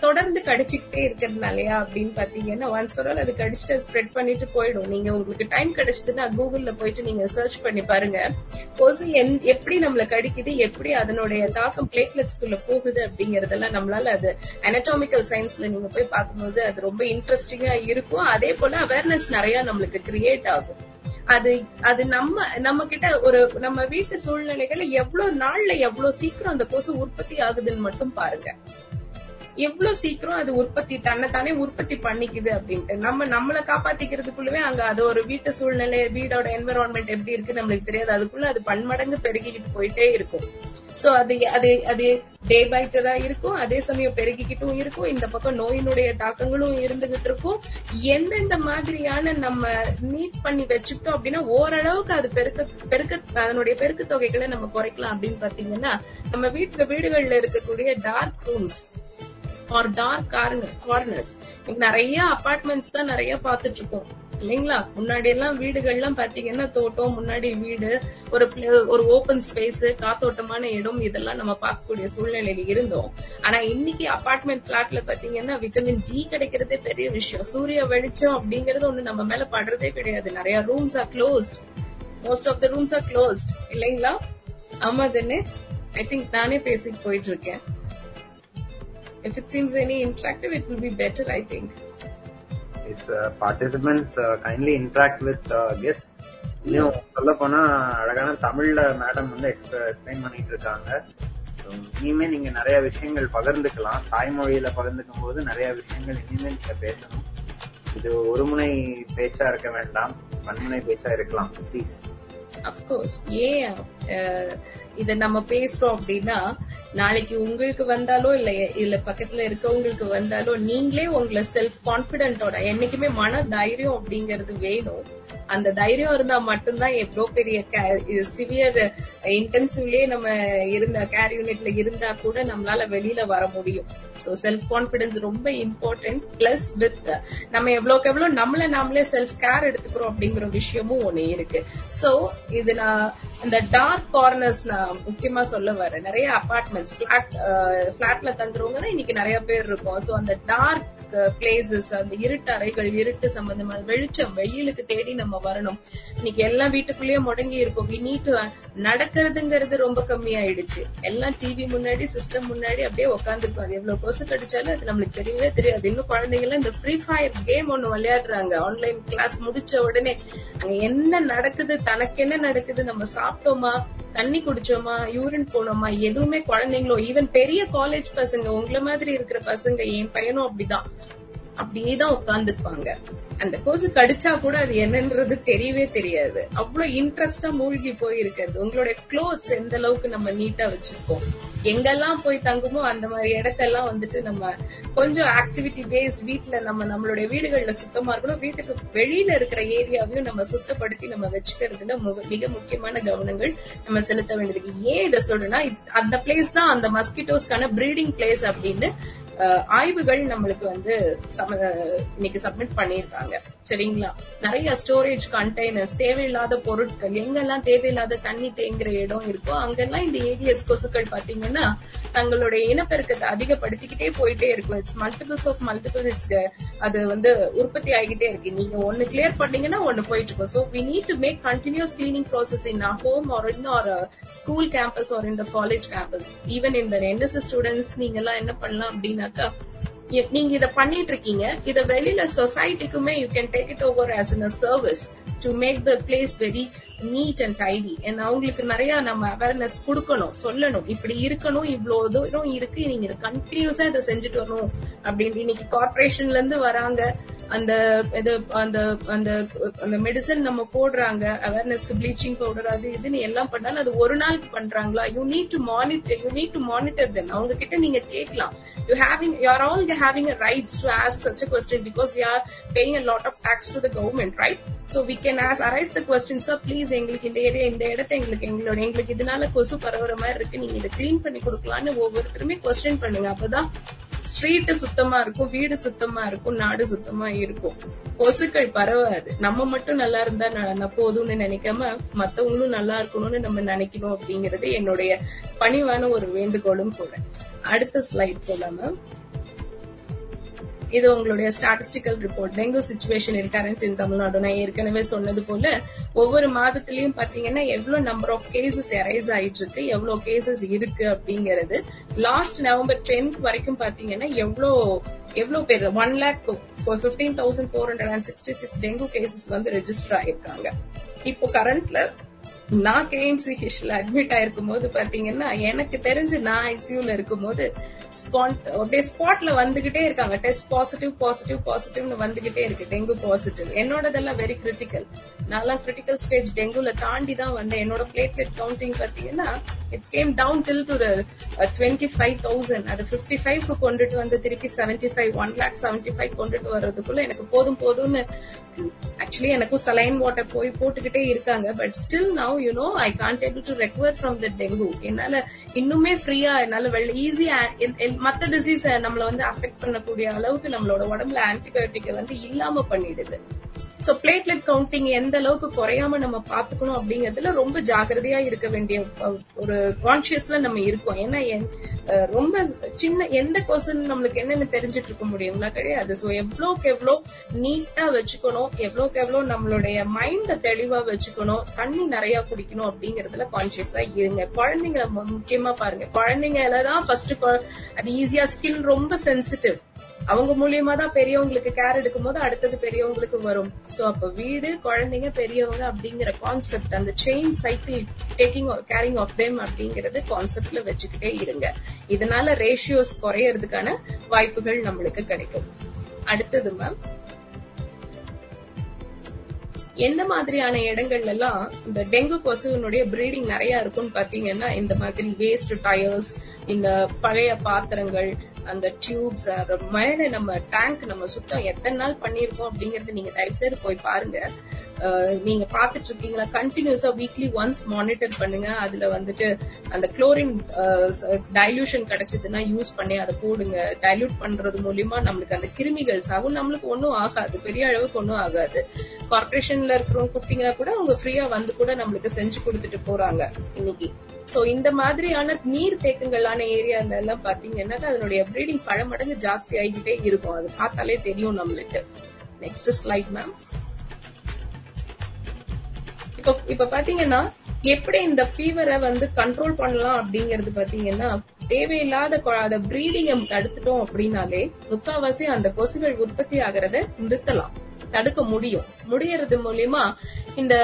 தொடர்ந்து கடிச்சுக்கிட்டே இருக்கிறதுனாலயா அப்படின்னு பாத்தீங்கன்னா ஒன்ஸ் ஃபார் ஆல் அது கடிச்சுட்டு ஸ்ப்ரெட் பண்ணிட்டு போயிடும். நீங்க உங்களுக்கு டைம் கிடைச்சதுன்னா கூகுள்ல போயிட்டு நீங்க சர்ச் பண்ணி பாருங்க. கொசு எந்- எப்படி நம்மள கடிக்குது எப்படி அதனுடைய தாக்கம் பிளேட்லெட்ஸ்குள்ள போகுது அப்படிங்கறதெல்லாம் நம்மளால அது அனட்டாமிக்கல் சயின்ஸ்ல நீங்க போய் பார்க்கும்போது அது ரொம்ப இன்ட்ரெஸ்டிங்கா இருக்கும். அதே போல அவேர்னஸ் நிறைய நம்மளுக்கு கிரியேட் ஆகும். அது அது நம்ம நம்ம கிட்ட ஒரு நம்ம வீட்டு சூழ்நிலைகள் எவ்வளவு நாள்ல எவ்வளவு சீக்கிரம் அந்த கொசு உற்பத்தி ஆகுதுன்னு மட்டும் பாருங்க. எவ்வளவு சீக்கிரம் அது உற்பத்தி தன்னைத்தானே உற்பத்தி பண்ணிக்குது அப்படின்ட்டு. நம்ம நம்மளை காப்பாத்திக்கிறதுக்குள்ளவே அங்க அது ஒரு வீட்டு சூழ்நிலை வீடோட என்விரான்மெண்ட் எப்படி இருக்கு நம்மளுக்கு தெரியாது. அதுக்குள்ள அது பன்மடங்கு பெருகிட்டு போயிட்டே இருக்கும். சோ அது அது அது டே பைட்டரா இருக்கும். அதே சமயம் பெருகிக்கிட்டும் இருக்கும். இந்த பக்கம் நோயினுடைய தாக்கங்களும் இருந்துகிட்டு இருக்கும். எந்தெந்த மாதிரியான நம்ம மீட் பண்ணி வச்சுக்கிட்டோம் அப்படின்னா ஓரளவுக்கு அது பெருக்க பெருக்க அதனுடைய பெருக்கு தொகைகளை நம்ம குறைக்கலாம் அப்படின்னு பாத்தீங்கன்னா நம்ம வீட்டு வீடுகள்ல இருக்கக்கூடிய dark rooms or dark corners நிறைய அபார்ட்மெண்ட்ஸ் தான் நிறைய பாத்துட்டு இருக்கோம். இல்லைங்களா? முன்னாடி எல்லாம் வீடுகள்லாம் பாத்தீங்கன்னா தோட்டம் முன்னாடி வீடு ஒரு ஒரு ஓபன் ஸ்பேஸ் காத்தோட்டமான இடம் இதெல்லாம் நம்ம பார்க்கக்கூடிய சூழ்நிலையில இருந்தோம். ஆனா இன்னைக்கு அபார்ட்மெண்ட் பிளாட்ல பாத்தீங்கன்னா விட்டமின் டி கிடைக்கிறதே பெரிய விஷயம். சூரிய வெளிச்சம் அப்படிங்கறது ஒண்ணு நம்ம மேல படுறதே கிடையாது. நிறைய rooms are closed most of the rooms are closed இல்லைங்களா? ஆமா தானே ஐ திங்க் நானே பேசிட்டு போயிட்டு இருக்கேன். If it seems any interactive it will be better I think is participants kindly interact with guest இன்னும் சொல்ல போனா அழகான தமிழ்ல மேடம் வந்து எக்ஸ்பிளைன் பண்ணிட்டு இருக்காங்க. இனிமே நீங்க நிறைய விஷயங்கள் பகிர்ந்துக்கலாம். தாய்மொழியில பகிர்ந்துக்கும் போது நிறைய விஷயங்கள் இனிமே நீங்க பேசணும். இது ஒருமுனை பேச்சா இருக்க வேண்டாம். பன்முனை பேச்சா இருக்கலாம். ப்ளீஸ் அப்கோர்ஸ் ஏ இத நம்ம பேசுறோம் அப்படின்னா நாளைக்கு உங்களுக்கு வந்தாலோ இல்ல இல்ல பக்கத்துல இருக்கவங்களுக்கு வந்தாலோ நீங்களே உங்களை செல்ஃப் கான்பிடென்டோட என்னைக்குமே மன தைரியம் அப்படிங்கறது வேணும். அந்த தைரியம் இருந்தா மட்டும்தான் எவ்வளவு பெரிய சிவியர் இன்டென்சிவ்லயே நம்ம இருந்த கேர் யூனிட்ல இருந்தா கூட நம்மளால வெளியில வர முடியும். சோ செல்ஃப் கான்பிடன்ஸ் ரொம்ப இம்பார்ட்டன்ட் பிளஸ் வித் நம்ம எவ்வளவுக்கு எவ்வளவு நம்மள நாமளே செல்ஃப் கேர் எடுத்துக்கிறோம் அப்படிங்கிற விஷயமும் ஒண்ணு இருக்கு. சோ இது நான் இந்த டார்க் கார்னர்ஸ் நான் முக்கியமா சொல்ல வரேன். நிறைய அபார்ட்மெண்ட்ஸ் பிளாட் பிளாட்ல தங்குறவங்க தான் இன்னைக்கு நிறைய பேர் இருக்கும். சோ அந்த டார்க் பிளேசஸ் அந்த இருட்டு அறைகள் இருட்டு சம்பந்தமான வெளிச்சம் வெயிலுக்கு தேடி நம்ம வரணும். இன்னைக்கு எல்லாம் வீட்டுக்குள்ளேயே முடங்கி இருக்கும். வி நீட் நடக்கிறதுங்கிறது ரொம்ப கம்மியாயிடுச்சு. எல்லாம் டிவி முன்னாடி சிஸ்டம் முன்னாடி அப்படியே உட்காந்துருக்கும் அது எவ்வளவு கொசு கடிச்சாலும் அது நம்மளுக்கு தெரியவே தெரியாது. இன்னும் குழந்தைங்கலாம் இந்த ஃப்ரீ ஃபயர் கேம் ஒண்ணு விளையாடுறாங்க. ஆன்லைன் கிளாஸ் முடிச்ச உடனே அங்க என்ன நடக்குது தனக்கு என்ன நடக்குது நம்ம சாப்பிட்டோமா? தண்ணி குடிச்சோமா யூரின் போனோமா எதுவுமே குழந்தைங்களோ ஈவன் பெரிய காலேஜ் பசங்க உங்களை மாதிரி இருக்கிற பசங்க என் பையனும் அப்படிதான். அப்படியே தான் உட்கார்ந்துருப்பாங்க அந்த கொசு கடிச்சா கூட அது என்னன்றது தெரியவே தெரியாது. அவ்வளவு இன்ட்ரெஸ்டா மூழ்கி போயிருக்கிறது. உங்களோட க்ளோத்ஸ் எந்த அளவுக்கு நம்ம நீட்டா வச்சிருக்கோம்? எங்கெல்லாம் போய் தங்குமோ அந்த மாதிரி இடத்தெல்லாம் வந்துட்டு நம்ம கொஞ்சம் ஆக்டிவிட்டி பேஸ் வீட்டுல நம்ம நம்மளுடைய வீடுகள்ல சுத்தமா இருக்கணும். வீட்டுக்கு வெளியில இருக்கிற ஏரியாவையும் நம்ம சுத்தப்படுத்தி நம்ம வச்சுக்கிறதுல மிக முக்கியமான கவனங்கள் நம்ம செலுத்த வேண்டியது ஏன் இதை சொல்றேன்னா அந்த பிளேஸ் தான் அந்த மஸ்கிட்டோஸ்க்கான பிரீடிங் பிளேஸ் அப்படின்னு ஆய்வுகள் நம்மளுக்கு வந்து சம- இன்னைக்கு சப்மிட் பண்ணியிருக்காங்க. சரிங்களா? நிறைய ஸ்டோரேஜ் கண்டெய்னர்ஸ் தேவையில்லாத பொருட்கள் எங்கெல்லாம் தேவையில்லாத தண்ணி தேங்குற இடம் இருக்கோ அங்கெல்லாம் இந்த ஏடிஎஸ் கொசுக்கள் பாத்தீங்கன்னா தங்களுடைய இனப்பெருக்கத்தை அதிகப்படுத்திக்கிட்டே போயிட்டே இருக்கும். It's multiples of multiple it's அது வந்து உற்பத்தி ஆகிக்கிட்டே இருக்கு. நீங்க ஒன்னு கிளியர் பண்ணீங்கன்னா ஒன்னு போயிட்டு இருக்கும் so we need to make continuous cleaning process in home or in our school campus or in the college campus even இந்த என்எஸ்எஸ் ஸ்டூடெண்ட்ஸ் நீங்க எல்லாம் என்ன பண்ணலாம் அப்படின்னா அப்படின்னாக்கா நீங்க இத பண்ணிட்டு இருக்கீங்க இத வெளியில சொசைட்டிக்குமே you can take it over as in a service to make the place very neat and tidy அவங்களுக்கு நிறைய நம்ம அவேர்னஸ் கொடுக்கணும் சொல்லணும். இப்படி இருக்கணும் இவ்வளவு தூரம் இருக்கு நீங்க இதை கண்டினியூஸா இதை செஞ்சுட்டு வரணும் அப்படின்ட்டு இன்னைக்கு கார்பரேஷன்ல இருந்து வராங்க. அந்த இது அந்த அந்த அந்த மெடிசன் நம்ம போடுறாங்க. அவேர்னஸ்க்கு ப்ளீச்சிங் பவுடர் அது இதுன்னு எல்லாம் பண்ணாலும் அது ஒரு நாளுக்கு பண்றாங்களா? You need to monitor you need to monitor then அவங்க கிட்ட நீங்க கேட்கலாம். You having you are all having a rights to ask such question because we are paying a lot of tax to the government right so we can as arise the question sir please please எங்களுக்கு இந்த area இந்த இடத்த எங்களுக்கு எங்களோட எங்களுக்கு இதனால கொசு பரவுற மாதிரி இருக்கு. நீங்க இதை கிளீன் பண்ணி கொடுக்கலான்னு ஒவ்வொருத்தருமே கொஸ்டின் பண்ணுங்க. அப்பதான் ஸ்ட்ரீட் சுத்தமா இருக்கும் வீடு சுத்தமா இருக்கும் நாடு சுத்தமா இருக்கும். கொசுக்கள் பரவாது. நம்ம மட்டும் நல்லா இருந்தா ந- போதும்னு நினைக்காம மத்தவங்களும் நல்லா இருக்கணும்னு நம்ம நினைக்கணும் அப்படிங்கறது என்னுடைய பணிவான ஒரு வேண்டுகோளும் கூட. அடுத்த ஸ்லைட் போலாமா இது உங்களுடைய statistical report dengue situation in current in Tamil Nadu நான் ஏற்கனவே சொன்னது போல ஒவ்வொரு மாதத்திலயும் பாத்தீங்கன்னா எவ்வளவு நம்பர் ஆஃப் கேசஸ் எரைஸ் ஆயிட்டு இருக்கு எவ்வளவு கேசஸ் இருக்கு அப்படிங்கறது. லாஸ்ட் நவம்பர் டென்த் வரைக்கும் பாத்தீங்கன்னா எவ்வளவு எவ்வளவு பேர் one lakh fifteen thousand four hundred and sixty six dengue cases வந்து ரெஜிஸ்டர் ஆயிருக்காங்க. இப்போ கரண்ட்ல நான் கேஎம்சி ஹிஷ்ல அட்மிட் ஆயிருக்கும் போது பாத்தீங்கன்னா எனக்கு தெரிஞ்சு நான் ஐசியூல இருக்கும்போது போது அப்படியே ஸ்பாட்ல வந்துகிட்டே இருக்காங்க. டெஸ்ட் பாசிட்டிவ் பாசிட்டிவ் பாசிட்டிவ்னு வந்துகிட்டே இருக்கு. டெங்கு பாசிட்டிவ் என்னோடதெல்லாம் வெரி கிரிட்டிக்கல் நல்லா கிரிட்டிக்கல் ஸ்டேஜ் டெங்குல தாண்டி தான் வந்து என்னோட பிளேட்லெட் கவுண்டிங் பாத்தீங்கன்னா it's came down till two twenty five thousand அது பிப்டி ஃபைவ்க்கு கொண்டுட்டு வந்து திருப்பி seventy five one lakh seventy five கொண்டுட்டு வர்றதுக்குள்ள எனக்கு போதும் போதும்னு ஆக்சுவலி எனக்கும் சலைன் வாட்டர் போய் போட்டுக்கிட்டே இருக்காங்க. But still now you know I can't able to recover from the dengue என்னால இன்னுமே ஃப்ரீயா என்னால வெள்ள ஈஸியா மத்த டிசீஸ் நம்மள வந்து அஃபெக்ட் பண்ணக்கூடிய அளவுக்கு நம்மளோட உடம்புல ஆன்டிபயோட்டிக் வந்து இல்லாம பண்ணிடுது. சோ பிளேட்லெட் கவுண்டிங் எந்த அளவுக்கு குறையாம நம்ம பாத்துக்கணும் அப்படிங்கறதுல ரொம்ப ஜாகிரதையா இருக்க வேண்டிய ஒரு கான்சியஸ்ல நம்ம இருக்கோம். ஏன்னா என்- ரொம்ப சின்ன எந்த கொஸ்டின் நம்மளுக்கு என்னன்னு தெரிஞ்சிட்டு இருக்க முடியும்னா கிடையாது? சோ எவ்வளோக்கு எவ்வளோ நீட்டா வச்சுக்கணும் எவ்வளோக்கு எவ்வளோ நம்மளுடைய மைண்ட தெளிவா வச்சுக்கணும் தண்ணி நிறைய குடிக்கணும் அப்படிங்கறதுல கான்சியஸா இருங்க. குழந்தைங்களை முக்கியமா பாருங்க. குழந்தைங்கள தான் ஃபர்ஸ்ட் அது ஈஸியா ஸ்கின் ரொம்ப சென்சிட்டிவ் அவங்க மூலியமா தான் பெரியவங்களுக்கு கேர் எடுக்கும் போது அடுத்தது பெரியவங்களுக்கு வரும். சோ அப்ப வீடு குழந்தைங்க பெரியவங்க அப்படிங்கிற கான்செப்ட் அந்த chain cycle taking caring of them அப்படிங்கறது கான்செப்ட்ல வச்சுக்கிட்டே இருங்க. இதனால ரேஷியோஸ் குறையறதுக்கான வாய்ப்புகள் நம்மளுக்கு கிடைக்கும். அடுத்தது மேம் எந்த மாதிரியான இடங்கள்ல எல்லாம் இந்த டெங்கு கொசுவினுடைய பிரீடிங் நிறைய இருக்கும்னு பாத்தீங்கன்னா இந்த மாதிரி வேஸ்ட் டயர்ஸ் இந்த பழைய பாத்திரங்கள் அந்த டியூப்ஸ் மேல நம்ம டேங்க் நம்ம சுத்தம் எத்தனை நாள் பண்ணிருக்கோம் அப்படிங்கறது நீங்க தயவு செய்து போய் பாருங்க. நீங்க பாத்துட்டு இருக்கீங்களா கண்டினியூஸா வீக்லி ஒன்ஸ் மானிட்டர் பண்ணுங்க. அதுல வந்துட்டு அந்த குளோரின் டைல்யூஷன் கிடைச்சதுன்னா யூஸ் பண்ணி அதை போடுங்க. டைல்யூட் பண்றது மூலியமா நம்மளுக்கு அந்த கிருமிகள் சாகும் நம்மளுக்கு ஒன்றும் ஆகாது. பெரிய அளவுக்கு ஒன்றும் ஆகாது. கார்பரேஷன்ல இருக்கிறவங்க கூப்பிட்டீங்கன்னா கூட அவங்க ஃப்ரீயா வந்து கூட நம்மளுக்கு செஞ்சு கொடுத்துட்டு போறாங்க இன்னைக்கு. சோ இந்த மாதிரியான நீர் தேக்கங்களான ஏரியால எல்லாம் பாத்தீங்கன்னா அதனுடைய பிரீடிங் பல மடங்கு ஜாஸ்தி ஆகிக்கிட்டே இருக்கும். அது பார்த்தாலே தெரியும் நம்மளுக்கு. நெக்ஸ்ட் ஸ்லைட் மேம் இப்ப இப்ப பாத்தீங்கன்னா எப்படி இந்த ஃபீவரை வந்து கண்ட்ரோல் பண்ணலாம் அப்படிங்கறது பாத்தீங்கன்னா தேவையில்லாத கொ- தடுத்துட்டோம் அப்படின்னாலே முக்காவாசி அந்த கொசுகள் உற்பத்தி ஆகிறத நிறுத்தலாம். தடுக்க முடியும். முடியறது மூலியமா இந்த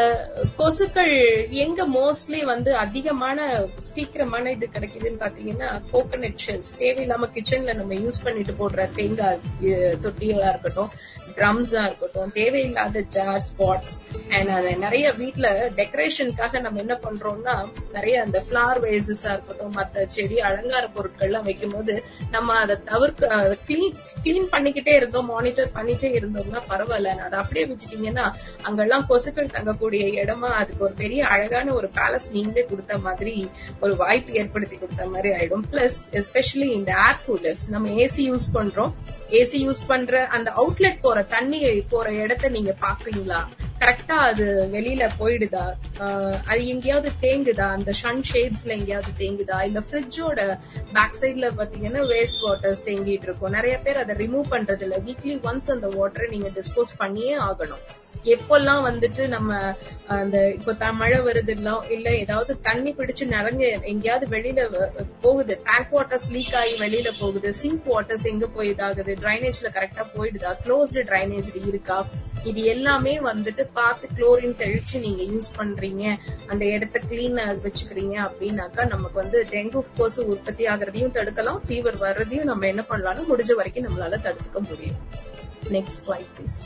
கொசுக்கள் எங்க மோஸ்ட்லி வந்து அதிகமான சீக்கிரமான இது கிடைக்குதுன்னு பாத்தீங்கன்னா கோகனட் ஷெல்ஸ் தேவையில்லாம கிச்சன்ல நம்ம யூஸ் பண்ணிட்டு போடுற தேங்காய் தொட்டிகளா இருக்கட்டும் ட்ரம்ஸா இருக்கட்டும் தேவையில்லாத ஜார் ஸ்பாட்ஸ் அண்ட் நிறைய வீட்டுல டெக்கரேஷனுக்காக நம்ம என்ன பண்றோம்னா நிறைய அந்த ஃபிளவர் வேசஸா இருக்கட்டும் மத்த செடி அலங்கார பொருட்கள்லாம் வைக்கும்போது நம்ம அதை தவிர்க்க கிளீன் கிளீன் பண்ணிக்கிட்டே இருந்தோம் மானிட்டர் பண்ணிட்டே இருந்தோம்னா பரவாயில்ல. அதை அப்படியே விட்டுட்டீங்கன்னா அங்கெல்லாம் கொசுக்கள் தங்கக்கூடிய இடமா அதுக்கு ஒரு பெரிய அழகான ஒரு பேலஸ் நீங்களே கொடுத்த மாதிரி ஒரு வாய்ப்பு ஏற்படுத்தி கொடுத்த மாதிரி ஆயிடும். பிளஸ் எஸ்பெஷலி இந்த ஏர் கூலர்ஸ் நம்ம ஏசி யூஸ் பண்றோம். ஏசி யூஸ் பண்ற அந்த அவுட்லெட் போற தண்ணி போற இடத்த நீங்க பாக்குறீங்களா கரெக்டா அது வெளியில போயிடுதா? ஆஹ் அது எங்கேயாவது தேங்குதா? அந்த சன் ஷேட்ஸ்ல எங்கேயாவது தேங்குதா? இல்ல ஃப்ரிட்ஜோட பேக் சைட்ல பாத்தீங்கன்னா வேஸ்ட் வாட்டர்ஸ் தேங்கிட்டு இருக்கும். நிறைய பேர் அதை ரிமூவ் பண்றது இல்ல வீக்லி ஒன்ஸ் அந்த வாட்டரை நீங்க டிஸ்போஸ் பண்ணியே ஆகணும். எப்பெல்லாம் வந்துட்டு நம்ம அந்த இப்போ த- மழை வருது இல்ல ஏதாவது தண்ணி பிடிச்சு நிறைஞ்ச எங்கேயாவது வெளியில வ- போகுது டேங்க் வாட்டர்ஸ் லீக் ஆகி வெளியில போகுது சிங்க் வாட்டர்ஸ் எங்க போய் இதாகுது டிரைனேஜ்ல கரெக்டா போயிடுதா க்ளோஸ்டு டிரைனேஜ் இருக்கா இது எல்லாமே வந்துட்டு பார்த்து குளோரின் தெளிச்சு நீங்க யூஸ் பண்றீங்க அந்த இடத்த கிளீன் வச்சுக்கிறீங்க அப்படின்னாக்கா நமக்கு வந்து டெங்கு கொசு உற்பத்தி ஆகுறதையும் தடுக்கலாம் ஃபீவர் வர்றதையும் நம்ம என்ன பண்ணலாம்னு முடிஞ்ச வரைக்கும் நம்மளால தடுத்துக்க முடியும். நெக்ஸ்ட் ஸ்லைட் ப்ளீஸ்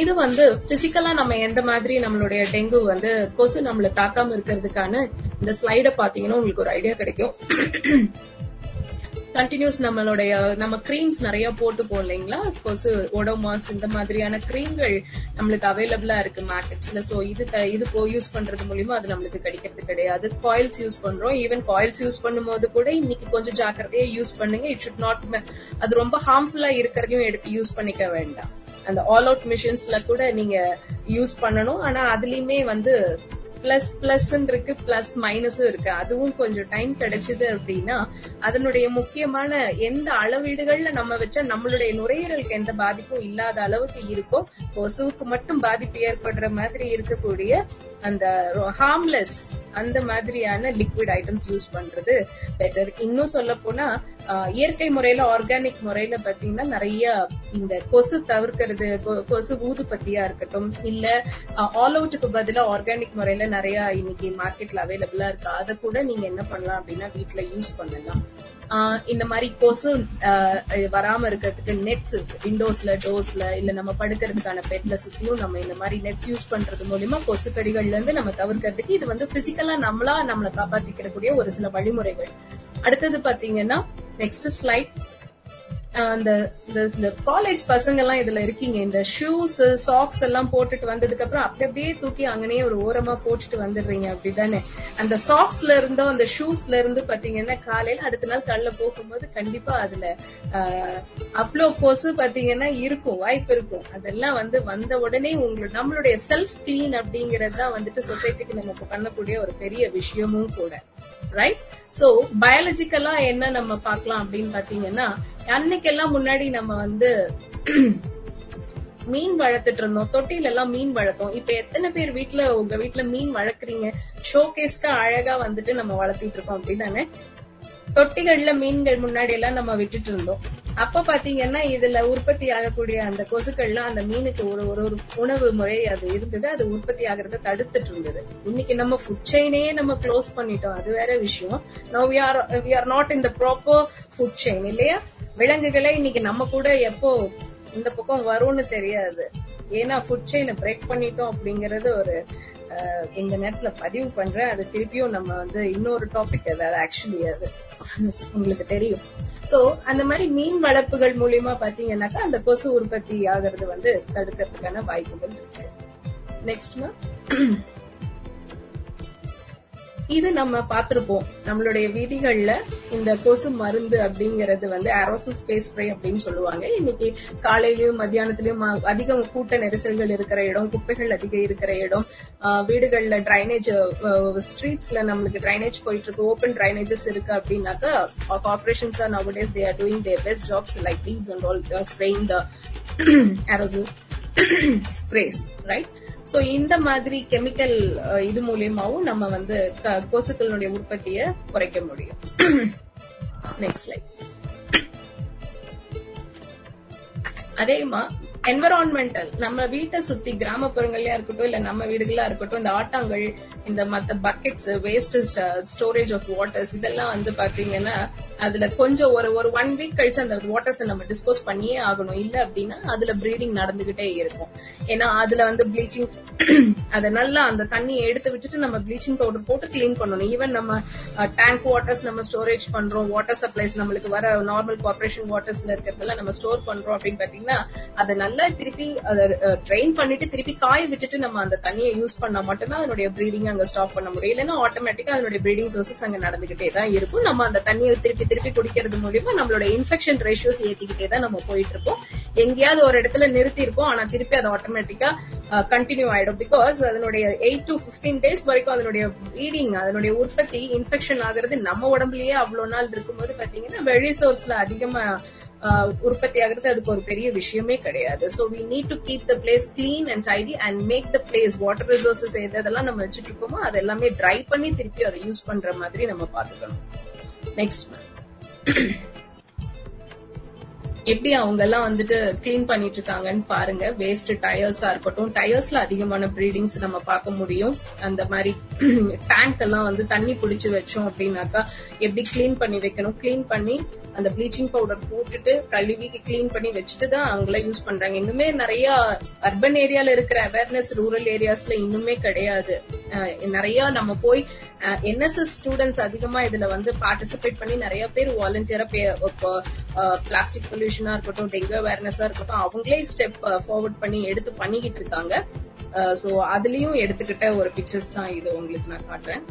இது வந்து பிசிக்கலா நம்ம எந்த மாதிரி நம்மளுடைய டெங்கு வந்து கொசு நம்மள தாக்காம இருக்கிறதுக்கான இந்த ஸ்லைட பாத்தீங்கன்னா உங்களுக்கு ஒரு ஐடியா கிடைக்கும். கண்டினியூஸ் நம்மளுடைய நம்ம கிரீம்ஸ் நிறைய போட்டு போம் இல்லைங்களா? கொசு ஒடோமாஸ் இந்த மாதிரியான கிரீம்கள் நம்மளுக்கு அவைலபிளா இருக்கு மார்க்கெட்ஸ்ல சோ இது இது இது யூஸ் பண்றது மூலியமா அது நம்மளுக்கு கிடைக்கிறது கிடையாது. காயில்ஸ் யூஸ் பண்றோம். ஈவன் காயில்ஸ் யூஸ் பண்ணும்போது கூட இன்னைக்கு கொஞ்சம் ஜாக்கிரதையா யூஸ் பண்ணுங்க. இட் ஷுட் நாட் அது ரொம்ப ஹார்ம்ஃபுல்லா இருக்கிறதையும் எடுத்து யூஸ் பண்ணிக்க வேண்டாம். அந்த ஆல் அவுட் மிஷின்ஸ்ல கூட நீங்க யூஸ் பண்ணணும். ஆனா அதுலயுமே வந்து பிளஸ் பிளஸ் இருக்கு பிளஸ் மைனஸும் இருக்கு. அதுவும் கொஞ்சம் டைம் கிடைச்சது அப்படின்னா அதனுடைய முக்கியமான எந்த அளவீடுகள்ல நம்ம வச்சா நம்மளுடைய நுரையீரலுக்கு எந்த பாதிப்பும் இல்லாத அளவுக்கு இருக்கோ கொசுவுக்கு மட்டும் பாதிப்பு ஏற்படுற மாதிரி இருக்கக்கூடிய அந்த ஹார்ம்லெஸ் அந்த மாதிரியான லிக்விட் ஐட்டம்ஸ் யூஸ் பண்றது பெட்டர் இன்னும் சொல்ல போனா இயற்கை முறையில ஆர்கானிக் முறையில பாத்தீங்கன்னா நிறைய இந்த கொசு தவிர்க்கிறது கொ- கொசு ஊதுபத்தியா இருக்கட்டும் இல்ல ஆல் அவுட்டுக்கு பதிலா ஆர்கானிக் முறையில நிறைய இன்னைக்கு மார்க்கெட்ல அவைலபிளா இருக்கு? அதை கூட நீங்க என்ன பண்ணலாம் அப்படின்னா வீட்டுல யூஸ் பண்ணலாம். இந்த மாதிரி கொசு வராம இருக்கிறதுக்கு நெட்ஸ் விண்டோஸ்ல டோர்ஸ்ல இல்ல நம்ம படுக்கிறதுக்கான பெட்ல சுத்தியும் நம்ம இந்த மாதிரி நெட்ஸ் யூஸ் பண்றது மூலியமா கொசு கடிகள்ல இருந்து நம்ம தவிர்க்கிறதுக்கு இது வந்து பிசிக்கலா நம்மளா நம்மளை காப்பாத்திக்கிறக்கூடிய ஒரு சில வழிமுறைகள். அடுத்தது பாத்தீங்கன்னா நெக்ஸ்ட் ஸ்லைட் அந்த இந்த- இந்த காலேஜ் பசங்க எல்லாம் இதுல இருக்கீங்க. இந்த ஷூஸ் சாக்ஸ் எல்லாம் போட்டுட்டு வந்ததுக்கு அப்புறம் அப்படி அப்படியே தூக்கி அங்கனே ஒரு ஓரமா போட்டுட்டு வந்துடுறீங்க. அப்படிதானே? அந்த சாக்ஸ்ல இருந்தோ அந்த ஷூஸ்ல இருந்து பாத்தீங்கன்னா காலையில அடுத்த நாள் கல்ல போகும்போது கண்டிப்பா அதுல ஆஹ், அவ்வளோ கொசு பாத்தீங்கன்னா இருக்கும் வாய்ப்பு இருக்கும். அதெல்லாம் வந்து வந்த உடனே உங்களுக்கு நம்மளுடைய செல்ஃப் கிளீன் அப்படிங்கறது தான் வந்துட்டு சொசைட்டிக்கு நமக்கு பண்ணக்கூடிய ஒரு பெரிய விஷயமும் கூட. ரைட் சோ பயாலஜிக்கலா என்ன நம்ம பார்க்கலாம் அப்படின்னு பாத்தீங்கன்னா அன்னைக்கெல்லாம் முன்னாடி நம்ம வந்து மீன் வளர்த்துட்டு இருந்தோம். தொட்டில எல்லாம் மீன் வளர்த்தோம். இப்ப எத்தனை பேர் வீட்டுல உங்க வீட்டுல மீன் வளர்க்குறீங்க? ஷோகேஸ்க்கு அழகா வந்துட்டு நம்ம வளர்த்திட்டு இருக்கோம் அப்படிதானே? தொட்டிகள்ல மீன்கள் முன்னாடி எல்லாம் நம்ம விட்டுட்டு இருந்தோம் அப்ப பாத்தீங்கன்னா இதுல உற்பத்தி ஆகக்கூடிய அந்த கொசுக்கள்லாம் அந்த மீனுக்கு ஒரு ஒரு ஒரு உணவு முறை அது இருந்தது. அது உற்பத்தி ஆகிறத தடுத்துட்டு இருந்தது இன்னைக்கு நம்ம ஃபுட் செயினே நம்ம க்ளோஸ் பண்ணிட்டோம். அது வேற விஷயம். No we are we are not in the proper food chain இல்லையா? விலங்குகளை இன்னைக்கு நம்ம கூட எப்போ இந்த பக்கம் வரும்னு தெரியாது. ஏன்னா ஃபுட் செயினை பிரேக் பண்ணிட்டோம் அப்படிங்கறது ஒரு இந்த நேரத்துல பதிவு பண்றேன் அது திருப்பியும் நம்ம வந்து இன்னொரு டாபிக் அதாவது ஆக்சுவலி அது உங்களுக்கு தெரியும். சோ அந்த மாதிரி மீன் வளர்ப்புகள் மூலியமா பாத்தீங்கன்னாக்கா அந்த கொசு உற்பத்தி ஆகிறது வந்து தடுக்கிறதுக்கான வாய்ப்புகள் இருக்கு. நெக்ஸ்ட் இது நம்ம பார்த்திருப்போம். நம்மளுடைய வீதிகள்ல இந்த கொசு மருந்து அப்படிங்கறது வந்து ஏரோசல் ஸ்பேஸ் ஸ்ப்ரே அப்படின்னு சொல்லுவாங்க. இன்னைக்கு காலையிலயும் மத்தியானத்திலயும் அதிகம் கூட்ட நெரிசல்கள் இருக்கிற இடம் குப்பைகள் அதிகம் இருக்கிற இடம் வீடுகள்ல டிரைனேஜ் ஸ்ட்ரீட்ஸ்ல நம்மளுக்கு டிரைனேஜ் போயிட்டு இருக்கு ஓப்பன் டிரைனேஜஸ் இருக்கு அப்படின்னாக்கா corporations are nowadays they are doing their best jobs like these and all spraying the aerosol sprays right so இந்த மாதிரி கெமிக்கல் இது மூலியமாவும் நம்ம வந்து க- கொசுக்களுடைய உற்பத்தியை குறைக்க முடியும். நெக்ஸ்ட் ஸ்லைட் அதேமா என்வரான்மெண்டல் நம்ம வீட்டை சுத்தி கிராமப்புறங்கள்லயா இருக்கட்டும் இல்ல நம்ம வீடுகளா இருக்கட்டும் இந்த ஆட்டாங்கள் இந்த மத்த buckets waste storage of waters இதெல்லாம் வந்து பாத்தீங்கன்னா அதுல கொஞ்சம் ஒரு ஒரு ஒன் வீக் கழிச்சு அந்த வாட்டர்ஸ் நம்ம டிஸ்போஸ் பண்ணியே ஆகணும். இல்ல அப்படின்னா அதுல ப்ரீடிங் நடந்துகிட்டே இருக்கும். ஏன்னா அதுல வந்து ப்ளீச்சிங் அதை நல்லா அந்த தண்ணியை எடுத்து விட்டுட்டு நம்ம ப்ளீச்சிங் பவுடர் போட்டு க்ளீன் பண்ணணும். ஈவன் நம்ம டேங்க் வாட்டர்ஸ் நம்ம ஸ்டோரேஜ் பண்றோம். வாட்டர் சப்ளைஸ் நம்மளுக்கு வர நார்மல் கார்பரேஷன் வாட்டர்ஸ்ல இருக்கிறதெல்லாம் நம்ம ஸ்டோர் பண்றோம் அப்படின்னு பாத்தீங்கன்னா அதை நல்லா திருப்பி அதை ட்ரெயின் பண்ணிட்டு திருப்பி காய விட்டுட்டு நம்ம அந்த தண்ணியை யூஸ் பண்ணா மட்டும்தான் அதனுடைய ப்ரீடிங் அங்க ஸ்டாப் பண்ண முடியும். இல்லைன்னா ஆட்டோமேட்டிக்கா அதனுடைய ப்ரீடிங் சோர்சஸ் அங்க நடந்துகிட்டே தான் இருக்கும். நம்ம அந்த தண்ணியை திருப்பி திருப்பி குடிக்கிறது மூலியமா நம்மளோட இன்ஃபெக்ஷன் ரேஷியோஸ் ஏத்திக்கிட்டே தான் நம்ம போயிட்டு இருப்போம். எங்கேயாவது ஒரு இடத்துல நிறுத்தி இருப்போம் ஆனா திருப்பி அது ஆட்டோமேட்டிக்கா கண்டினியூ ஆயிடும். பிகாஸ் அதனுடைய எயிட் டு பிப்டீன் டேஸ் வரைக்கும் அதனுடைய ப்ரீடிங் அதனுடைய உற்பத்தி இன்ஃபெக்ஷன் ஆகுறது நம்ம உடம்புலயே அவ்வளவு நாள் இருக்கும்போது பாத்தீங்கன்னா வெளி சோர்ஸ்ல அதிகமா உற்பத்தி ஆகுறது அதுக்கு ஒரு பெரிய விஷயமே கிடையாது. So we need to keep the place clean and tidy and make the place water resources எதெல்லாம் நம்ம வச்சுட்டு இருக்கோமோ அது எல்லாமே ட்ரை பண்ணி திருப்பி அதை யூஸ் பண்ற மாதிரி நம்ம பாத்துக்கணும் நெக்ஸ்ட் எப்படி அவங்க எல்லாம் வந்துட்டு கிளீன் பண்ணிட்டு இருக்காங்கன்னு பாருங்க வேஸ்ட் டயர்ஸா இருக்கட்டும். டயர்ஸ்ல அதிகமான ப்ரீடிங்ஸ் நம்ம பார்க்க முடியும். அந்த மாதிரி <clears throat> டேங்க் எல்லாம் வந்து தண்ணி பிடிச்சு வச்சோம் அப்படின்னாக்கா எப்படி கிளீன் பண்ணி வைக்கணும்? கிளீன் பண்ணி அந்த ப்ளீச்சிங் பவுடர் போட்டுட்டு கழுவி கிளீன் பண்ணி வச்சுட்டு தான் அவங்கள யூஸ் பண்றாங்க. இன்னுமே நிறைய அர்பன் ஏரியால இருக்கிற அவேர்னஸ் ரூரல் ஏரியாஸ்ல இன்னுமே கிடையாது. நிறைய நம்ம போய் என்எஸ்எஸ் ஸ்டூடெண்ட்ஸ் அதிகமா இதுல வந்து பார்ட்டிசிபேட் பண்ணி நிறைய பேர் வாலண்டியரா பிளாஸ்டிக் பொல்யூஷனா இருக்கட்டும் டெங்கு அவேர்னஸா இருக்கட்டும் அவங்களே ஸ்டெப் ஃபார்வர்ட் பண்ணி எடுத்து பண்ணிக்கிட்டு இருக்காங்க. சோ அதுலயும் எடுத்துக்கிட்ட ஒரு பிக்சர்ஸ் தான் இது உங்களுக்கு நான் காட்டுறேன்.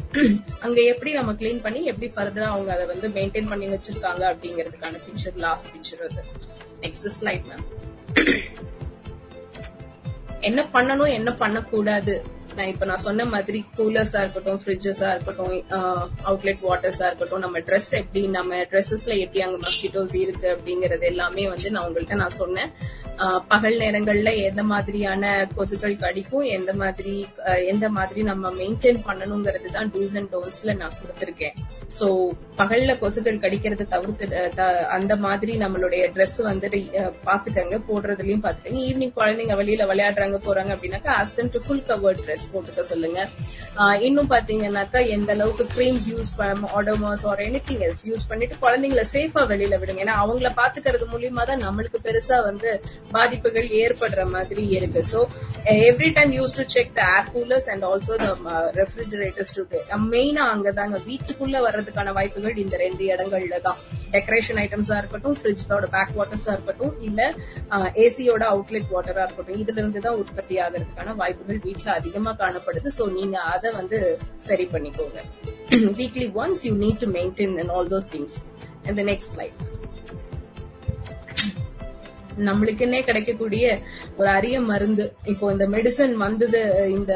அங்க எப்படி நம்ம கிளீன் பண்ணி எப்படி ஃபர்தரா அவங்க அதை வந்து மெயின்டைன் பண்ணி வச்சிருக்காங்க அப்படிங்கறதுக்கான பிக்சர் லாஸ்ட் பிக்சர் அது. நெக்ஸ்ட் ஸ்லைட் மேம் என்ன பண்ணணும் என்ன பண்ணக்கூடாது? நான் இப்ப நான் சொன்ன மாதிரி கூலர்ஸா இருக்கட்டும் ஃப்ரிட்ஜஸா இருக்கட்டும் அவுட்லெட் வாட்டர்ஸா இருக்கட்டும் நம்ம ட்ரெஸ் எப்படி நம்ம ட்ரெஸ்ஸஸ்ல எப்படி அங்க மஸ்கிட்டோஸ் இருக்கு அப்படிங்கறது எல்லாமே வந்து நான் உங்கள்கிட்ட நான் சொன்னேன். பகல் நேரங்கள்ல எந்த மாதிரியான கொசுக்கள் கடிக்கும் எந்த மாதிரி எந்த மாதிரி நம்ம மெயின்டைன் பண்ணணுங்கிறது தான் டூஸ் அண்ட் டோன்ஸ்ல நான் கொடுத்துருக்கேன். சோ பகல்ல கொசுக்கள் கடிக்கிறத தவிர்த்து த- அந்த மாதிரி நம்மளுடைய ட்ரெஸ் வந்துட்டு பாத்துக்கங்க போடுறதுலயும் பாத்துக்கங்க ஈவினிங் குழந்தைங்க வெளியில விளையாடுறாங்க போறாங்க அப்படின்னாக்கா அஸ்தன் டு ஃபுல் கவர்ட் ட்ரெஸ் போட்டுக்க சொல்லுங்க. இன்னும் பாத்தீங்கன்னாக்கா எந்த அளவுக்கு கிரீம்ஸ் யூஸ் பண்ண Odomos or anything else use பண்ணிட்டு குழந்தைங்களை சேஃபா வெளியில விடுங்க. ஏன்னா அவங்கள பாத்துக்கிறது மூலியமா தான் நம்மளுக்கு பெருசா வந்து பாதிப்புகள் ஏற்படுற மாதிரி இருக்கு. So every time use to check the air coolers and also the refrigerators to மெயினா அங்கதாங்க வீட்டுக்குள்ள வர்றதுக்கான வாய்ப்புகள் இந்த ரெண்டு இடங்கள்ல தான். டெக்கரேஷன் ஐட்டம்ஸா இருக்கட்டும் ஃப்ரிட்ஜோட பேக் வாட்டர்ஸா இருக்கட்டும் இல்ல ஏசியோட அவுட்லெட் வாட்டரா இருக்கட்டும் இதுல இருந்து தான் உற்பத்தி ஆகிறதுக்கான வாய்ப்புகள் வீட்டுல அதிகம் அதிகமா காணப்படுது. சோ நீங்க அதை வந்து சரி பண்ணிக்கோங்க. Weekly once you need to maintain and all those things and the next slide நம்மளுக்குன்னே கிடைக்கக்கூடிய ஒரு அரிய மருந்து. இப்போ இந்த மெடிசன் வந்தது இந்த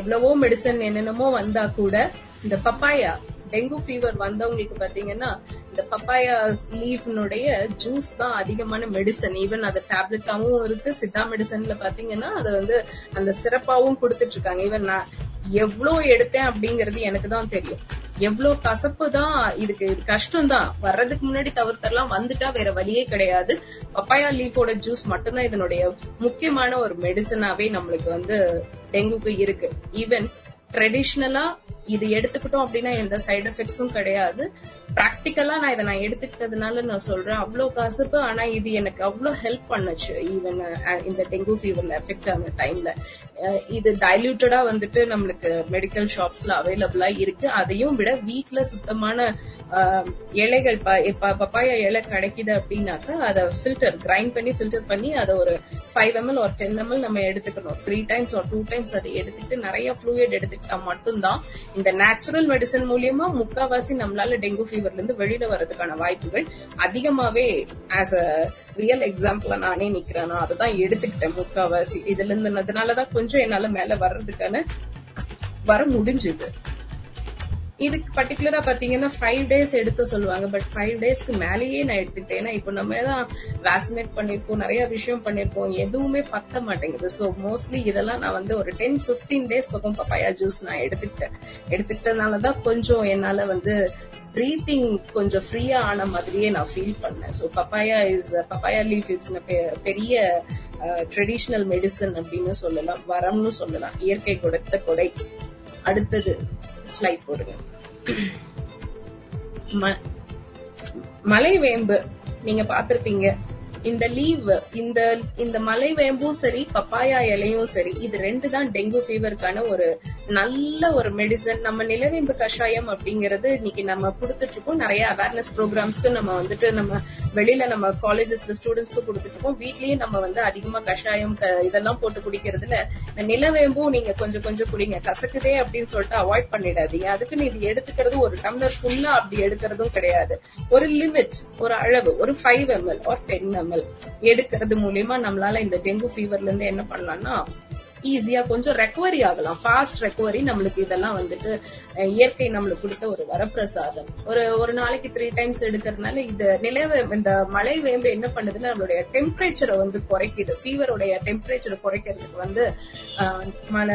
எவ்வளவோ மெடிசன் என்னென்னமோ வந்தா கூட இந்த பப்பாயா டெங்கு ஃபீவர் வந்தவங்களுக்கு பாத்தீங்கன்னா இந்த பப்பாயா லீஃப்னுடைய ஜூஸ் தான் அதிகமான மெடிசன் ஈவன் அது டேப்லெட்டாவும் இருக்கு. சித்தா மெடிசன்ல பாத்தீங்கன்னா அதை வந்து அந்த சிறப்பாவும் கொடுத்துட்டு இருக்காங்க ஈவன் நான் எவ்வளோ எடுத்தேன் அப்படிங்கறது எனக்கு தான் தெரியும். எவ்வளவு கசப்பு தான் இதுக்கு இது கஷ்டம் தான். வர்றதுக்கு முன்னாடி தவிர்த்தரலாம் வந்துட்டா வேற வழியே கிடையாது. பப்பாயா லீஃபோட ஜூஸ் மட்டும்தான் இதனுடைய முக்கியமான ஒரு மெடிசனாவே நம்மளுக்கு வந்து டெங்குக்கு இருக்கு. ஈவன் ட்ரெடிஷ்னலா இது எடுத்துக்கிட்டோம் அப்படின்னா எந்த சைடு எஃபெக்ட்ஸும் கிடையாது. பிராக்டிக்கலா நான் இதை நான் எடுத்துக்கிட்டதுனால நான் சொல்றேன். அவ்வளவு கசப்பு ஆனா இது எனக்கு அவ்வளவு ஹெல்ப் பண்ணுச்சு ஈவன் uh, இந்த டெங்கு ஃபீவர்ல எஃபெக்ட் ஆன டைம்ல இது டைல்யூட்டடா வந்துட்டு நம்மளுக்கு மெடிக்கல் ஷாப்ஸ்ல அவைலபிளா இருக்கு. அதையும் விட வீட்டுல சுத்தமான இலைகள் பப்பாயா இலை கிடைக்குது அப்படின்னாக்கா அதை ஃபில்டர் கிரைண்ட் பண்ணி ஃபில்டர் பண்ணி அதை ஒரு ஃபைவ் எம்எல் ஒரு டென் எம்எல் நம்ம எடுத்துக்கணும். த்ரீ டைம்ஸ் ஒரு டூ டைம்ஸ் அதை எடுத்துக்கிட்டு நிறைய ஃப்ளூயிட் எடுத்துக்கிட்டா மட்டும்தான் இந்த நேச்சுரல் மெடிசன் மூலியமா முக்காவாசி நம்மளால டெங்கு ஃபீவர்ல இருந்து வெளியில வர்றதுக்கான வாய்ப்புகள் அதிகமாவே ஆஸ் அ ரியல் எக்ஸாம்பிளா நானே நிக்கிறேன். நான் அதை தான் எடுத்துக்கிட்டேன் முக்காவாசி. இதுல இருந்து அதனாலதான் கொஞ்சம் என்னால மேல வர்றதுக்கான வர முடிஞ்சுது. இதுக்கு பர்டிகுலரா பாத்தீங்கன்னா ஃபைவ் டேஸ் எடுக்க சொல்லுவாங்க. பட் ஃபைவ் டேஸ்க்கு மேலேயே நான் எடுத்துக்கிட்டேன். ஏன்னா இப்போ நம்ம தான் வேக்சினேட் பண்ணிருப்போம் நிறைய விஷயம் பண்ணிருப்போம். எதுவுமே பத்த மாட்டேங்குது. ஸோ மோஸ்ட்லி இதெல்லாம் நான் வந்து ஒரு டென் பிப்டீன் டேஸ் பக்கம் பப்பாயா ஜூஸ் நான் எடுத்துக்கிட்டேன். எடுத்துக்கிட்டதுனால தான் கொஞ்சம் என்னால வந்து பிரீத்திங் கொஞ்சம் ஃப்ரீயா ஆன மாதிரியே நான் ஃபீல் பண்ணேன். So papaya is papaya leaf is பெரிய ட்ரெடிஷ்னல் மெடிசன் அப்படின்னு சொல்லலாம். வரம்னு சொல்லலாம். இயற்கை கொடுத்த கொடை. அடுத்தது ஸ்லைட் போடுங்க. ம- மலைவேம்பு. நீங்க பாத்திருப்பீங்க இந்த லீவ் இந்த இந்த மலை வேம்பும் சரி பப்பாயா இலையும் சரி இது ரெண்டு தான் டெங்கு ஃபீவருக்கான ஒரு நல்ல ஒரு மெடிசன் நம்ம நிலவேம்பு கஷாயம் அப்படிங்கறது இன்னைக்கு நம்ம கொடுத்துட்டு இருக்கோம். நிறைய அவேர்னஸ் ப்ரோக்ராம்ஸ்க்கு நம்ம வந்துட்டு நம்ம வெளியில நம்ம காலேஜஸ்ல ஸ்டூடெண்ட்ஸ்க்கு கொடுத்துட்டு இருக்கோம். வீட்லயே நம்ம வந்து அதிகமா கஷாயம் க- இதெல்லாம் போட்டு குடிக்கிறதுல இந்த நிலவேம்பும் நீங்க கொஞ்சம் கொஞ்சம் குடிங்க. கசக்குதே அப்படின்னு சொல்லிட்டு அவாய்ட் பண்ணிடாதீங்க. அதுக்குன்னு இது எடுத்துக்கிறது ஒரு டம்ளர் ஃபுல்லா அப்படி எடுக்கிறதும் கிடையாது. ஒரு லிமிட் ஒரு அளவு ஒரு ஃபைவ் எம்எல் ஒரு டென் எம்எல் எடுக்கிறது மூலியமா நம்மளால இந்த டெங்கு ஃபீவர்ல இருந்து என்ன பண்ணலாம்னா ஈஸியா கொஞ்சம் ரெக்கவரி ஆகலாம். ஃபாஸ்ட் ரெக்கவரி நம்மளுக்கு இதெல்லாம் வந்துட்டு இயற்கை நம்மளுக்கு கொடுத்த ஒரு வரப்பிரசாதம். ஒரு ஒரு நாளைக்கு த்ரீ டைம்ஸ் எடுக்கிறதுனால இந்த நிலவு இந்த மழை வேம்பு என்ன பண்ணுதுன்னா நம்மளுடைய டெம்பரேச்சரை வந்து குறைக்குது. ஃபீவருடைய டெம்பரேச்சரை குறைக்கிறதுக்கு வந்து அஹ்,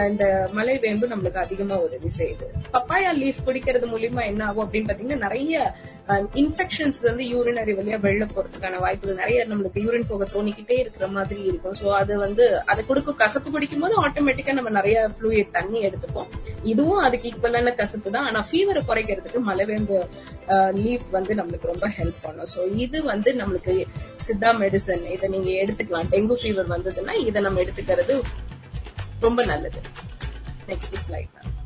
இந்த மலை வேம்பு நம்மளுக்கு அதிகமா உதவி செய்யுது. பப்பாயா லீஃப் குடிக்கிறது மூலியமா என்ன ஆகும் அப்படின்னு பாத்தீங்கன்னா நிறைய Um, இன்ஃபெக்ஷன்ஸ் வந்து யூரினரி வழியா வெளில போறதுக்கான வாய்ப்புகள் நிறைய நம்மளுக்கு யூரின் போக தோணிக்கிட்டே இருக்கிற மாதிரி இருக்கும். சோ அது வந்து அதை கொடுக்கும். கசப்பு குடிக்கும் போது ஆட்டோமேட்டிக்கா நம்ம நிறைய ஃப்ளூயிட் தண்ணி எடுத்துப்போம். இதுவும் அதுக்கு ஈக்குவலான கசப்பு தான். ஆனா ஃபீவரை குறைக்கிறதுக்கு மலைவேம்பு லீஃப் uh, வந்து நம்மளுக்கு ரொம்ப ஹெல்ப் பண்ணும். சோ இது வந்து நம்மளுக்கு சித்தா மெடிசன் இதை நீங்க எடுத்துக்கலாம். டெங்கு ஃபீவர் வந்ததுன்னா இதை நம்ம எடுத்துக்கிறது ரொம்ப நல்லது. நெக்ஸ்ட் ஸ்லைட்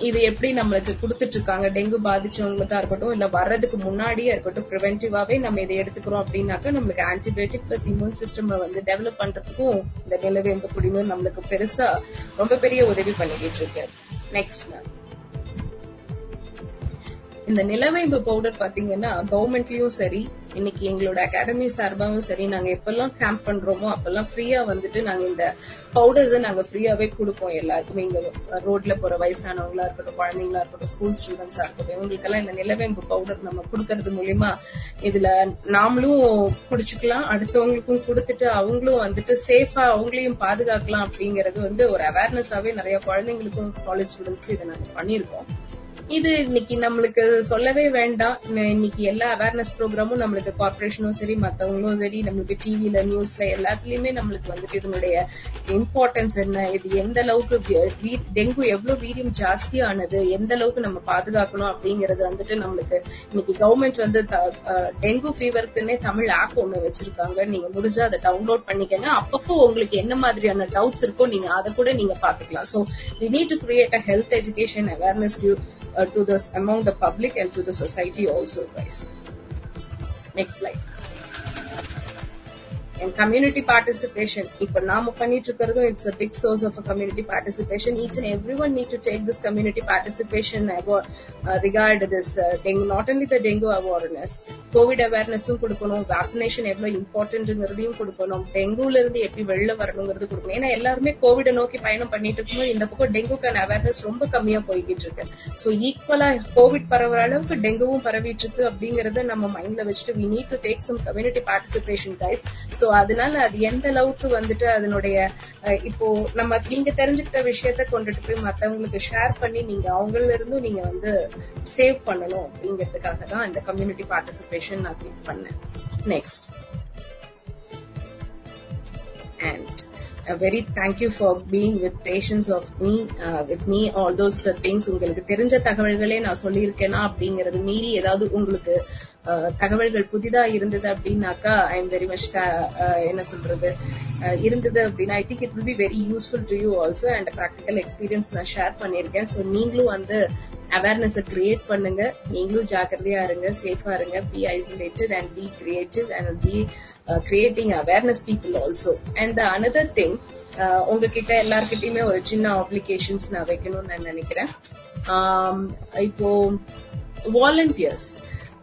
இது எப்படி நம்மளுக்கு கொடுத்துட்டு இருக்காங்க டெங்கு பாதிச்சவங்களுக்கா இருக்கட்டும் இல்ல வர்றதுக்கு முன்னாடியே இருக்கட்டும் ப்ரிவென்டிவாவே நம்ம இதை எடுத்துக்கிறோம் அப்படின்னாக்கா நம்மளுக்கு ஆன்டிபயோட்டிக் பிளஸ் இம்யூன் சிஸ்டம் வந்து டெவலப் பண்றதுக்கும் இந்த நிலவேம்பு குடிநீர் நம்மளுக்கு பெருசா ரொம்ப பெரிய உதவி பண்ணிக்கிட்டு இருக்கு. நெக்ஸ்ட் மேம் இந்த நிலவேம்பு பவுடர் பாத்தீங்கன்னா கவர்மெண்ட்லயும் சரி இன்னைக்கு எங்களோட அகாடமி சார்பாவும் சரி நாங்க எப்பெல்லாம் கேம்ப் பண்றோமோ அப்பெல்லாம் ஃப்ரீயா வந்துட்டு நாங்க இந்த பவுடர்ஸ் நாங்க ஃப்ரீயாவே கொடுப்போம் எல்லாருக்குமே. இங்க ரோட்ல போற வயசானவங்களா இருக்கட்டும் குழந்தைங்களா இருக்கட்டும் ஸ்கூல் ஸ்டூடெண்ட்ஸா இருக்கட்டும் இவங்களுக்கெல்லாம் இந்த நிலவேம்பு பவுடர் நம்ம கொடுக்கறது மூலியமா இதுல நாமளும் குடிச்சுக்கலாம் அடுத்தவங்களுக்கும் கொடுத்துட்டு அவங்களும் வந்துட்டு சேஃபா அவங்களையும் பாதுகாக்கலாம் அப்படிங்கறது வந்து ஒரு அவேர்னஸாவே நிறைய குழந்தைங்களுக்கும் காலேஜ் ஸ்டூடெண்ட்ஸ்க்கு இதை நாங்க பண்ணிருக்கோம் இது இன்னைக்கு நம்மளுக்கு சொல்லவே வேண்டாம். இன்னைக்கு எல்லா அவேர்னஸ் ப்ரோக்ராமும் நம்மளுக்கு கார்பரேஷனும் சரி மத்தவங்களும் சரி நம்மளுக்கு டிவில நியூஸ்ல எல்லாத்துலயுமே நம்மளுக்கு வந்துட்டு இதனுடைய இம்பார்ட்டன்ஸ் என்ன இது எந்த அளவுக்கு டெங்கு எவ்வளவு வீரியம் ஜாஸ்தியானது எந்த அளவுக்கு நம்ம பாதுகாக்கணும் அப்படிங்கறது வந்துட்டு நம்மளுக்கு இன்னைக்கு கவர்மெண்ட் வந்து த- அஹ், டெங்கு ஃபீவருக்குன்னே தமிழ் ஆப் ஒண்ணு வச்சிருக்காங்க. நீங்க முடிஞ்சா அதை டவுன்லோட் பண்ணிக்கங்க. அப்பப்போ உங்களுக்கு என்ன மாதிரியான டவுட்ஸ் இருக்கோ நீங்க அதை கூட நீங்க பாத்துக்கலாம் so we need to create a health education awareness uh, to this among the public and to the society also guys. Next slide and community participation இப்ப நாம பண்ணிட்டு இருக்கிறதும் it's a big source of community participation each and every one need to take this community participation regard this dengue not only the dengue awareness COVID அவேர்னஸும் கொடுக்கணும் vaccination எவ்வளவு இம்பார்ட்டன்ட்ங்கிறதையும் கொடுக்கணும் டெங்குல இருந்து எப்படி வெளில வரணுங்கிறது கொடுக்கணும் ஏன்னா எல்லாருமே கோவிட நோக்கி பயணம் பண்ணிட்டு இருக்கும்போது இந்த பக்கம் டெங்குக்கான அவேர்னஸ் ரொம்ப கம்மியா போய்கிட்டு இருக்கு சோ ஈக்குவலா கோவிட் பரவுற அளவுக்கு டெங்குவும் பரவிட்டு இருக்கு அப்படிங்கறத நம்ம மைண்ட்ல வச்சுட்டு we need to take some community participation guys so so அதனால அது எந்த அளவுக்கு வந்துட்டு அதனுடைய இப்போ நம்ம நீங்க தெரிஞ்சுக்கிட்ட விஷயத்த கொண்டுட்டு போய் மத்தவங்களுக்கு ஷேர் பண்ணி நீங்க அவங்கள இருந்தும் நீங்க வந்து சேவ் பண்ணணும் அப்படிங்கிறதுக்காக தான் இந்த கம்யூனிட்டி பார்ட்டிசிபேஷன் நான் கிளிக் பண்ணேன். Next and very thank you for being with patience of me with me all those the things உங்களுக்கு தெரிஞ்ச தகவல்களே நான் சொல்லியிருக்கேனா அப்படிங்கறது மீறி ஏதாவது உங்களுக்கு தகவல்கள் புதிதா இருந்தது அப்படின்னாக்கா ஐ எம் வெரி மச் என்ன சொல்றது இருந்தது அப்படின்னா I think it will be very useful to you also and practical experience நான் ஷேர் பண்ணியிருக்கேன். ஸோ நீங்களும் வந்து அவேர்னஸ் கிரியேட் பண்ணுங்க. நீங்களும் ஜாக்கிரதையா இருங்க சேஃபா இருங்க be isolated and be creative and be creating awareness people also and another thing உங்ககிட்ட எல்லார்கிட்டயுமே ஒரு சின்ன ஆப்ளிகேஷன்ஸ் நான் வைக்கணும்னு நான் நினைக்கிறேன். இப்போ வாலண்டியர்ஸ்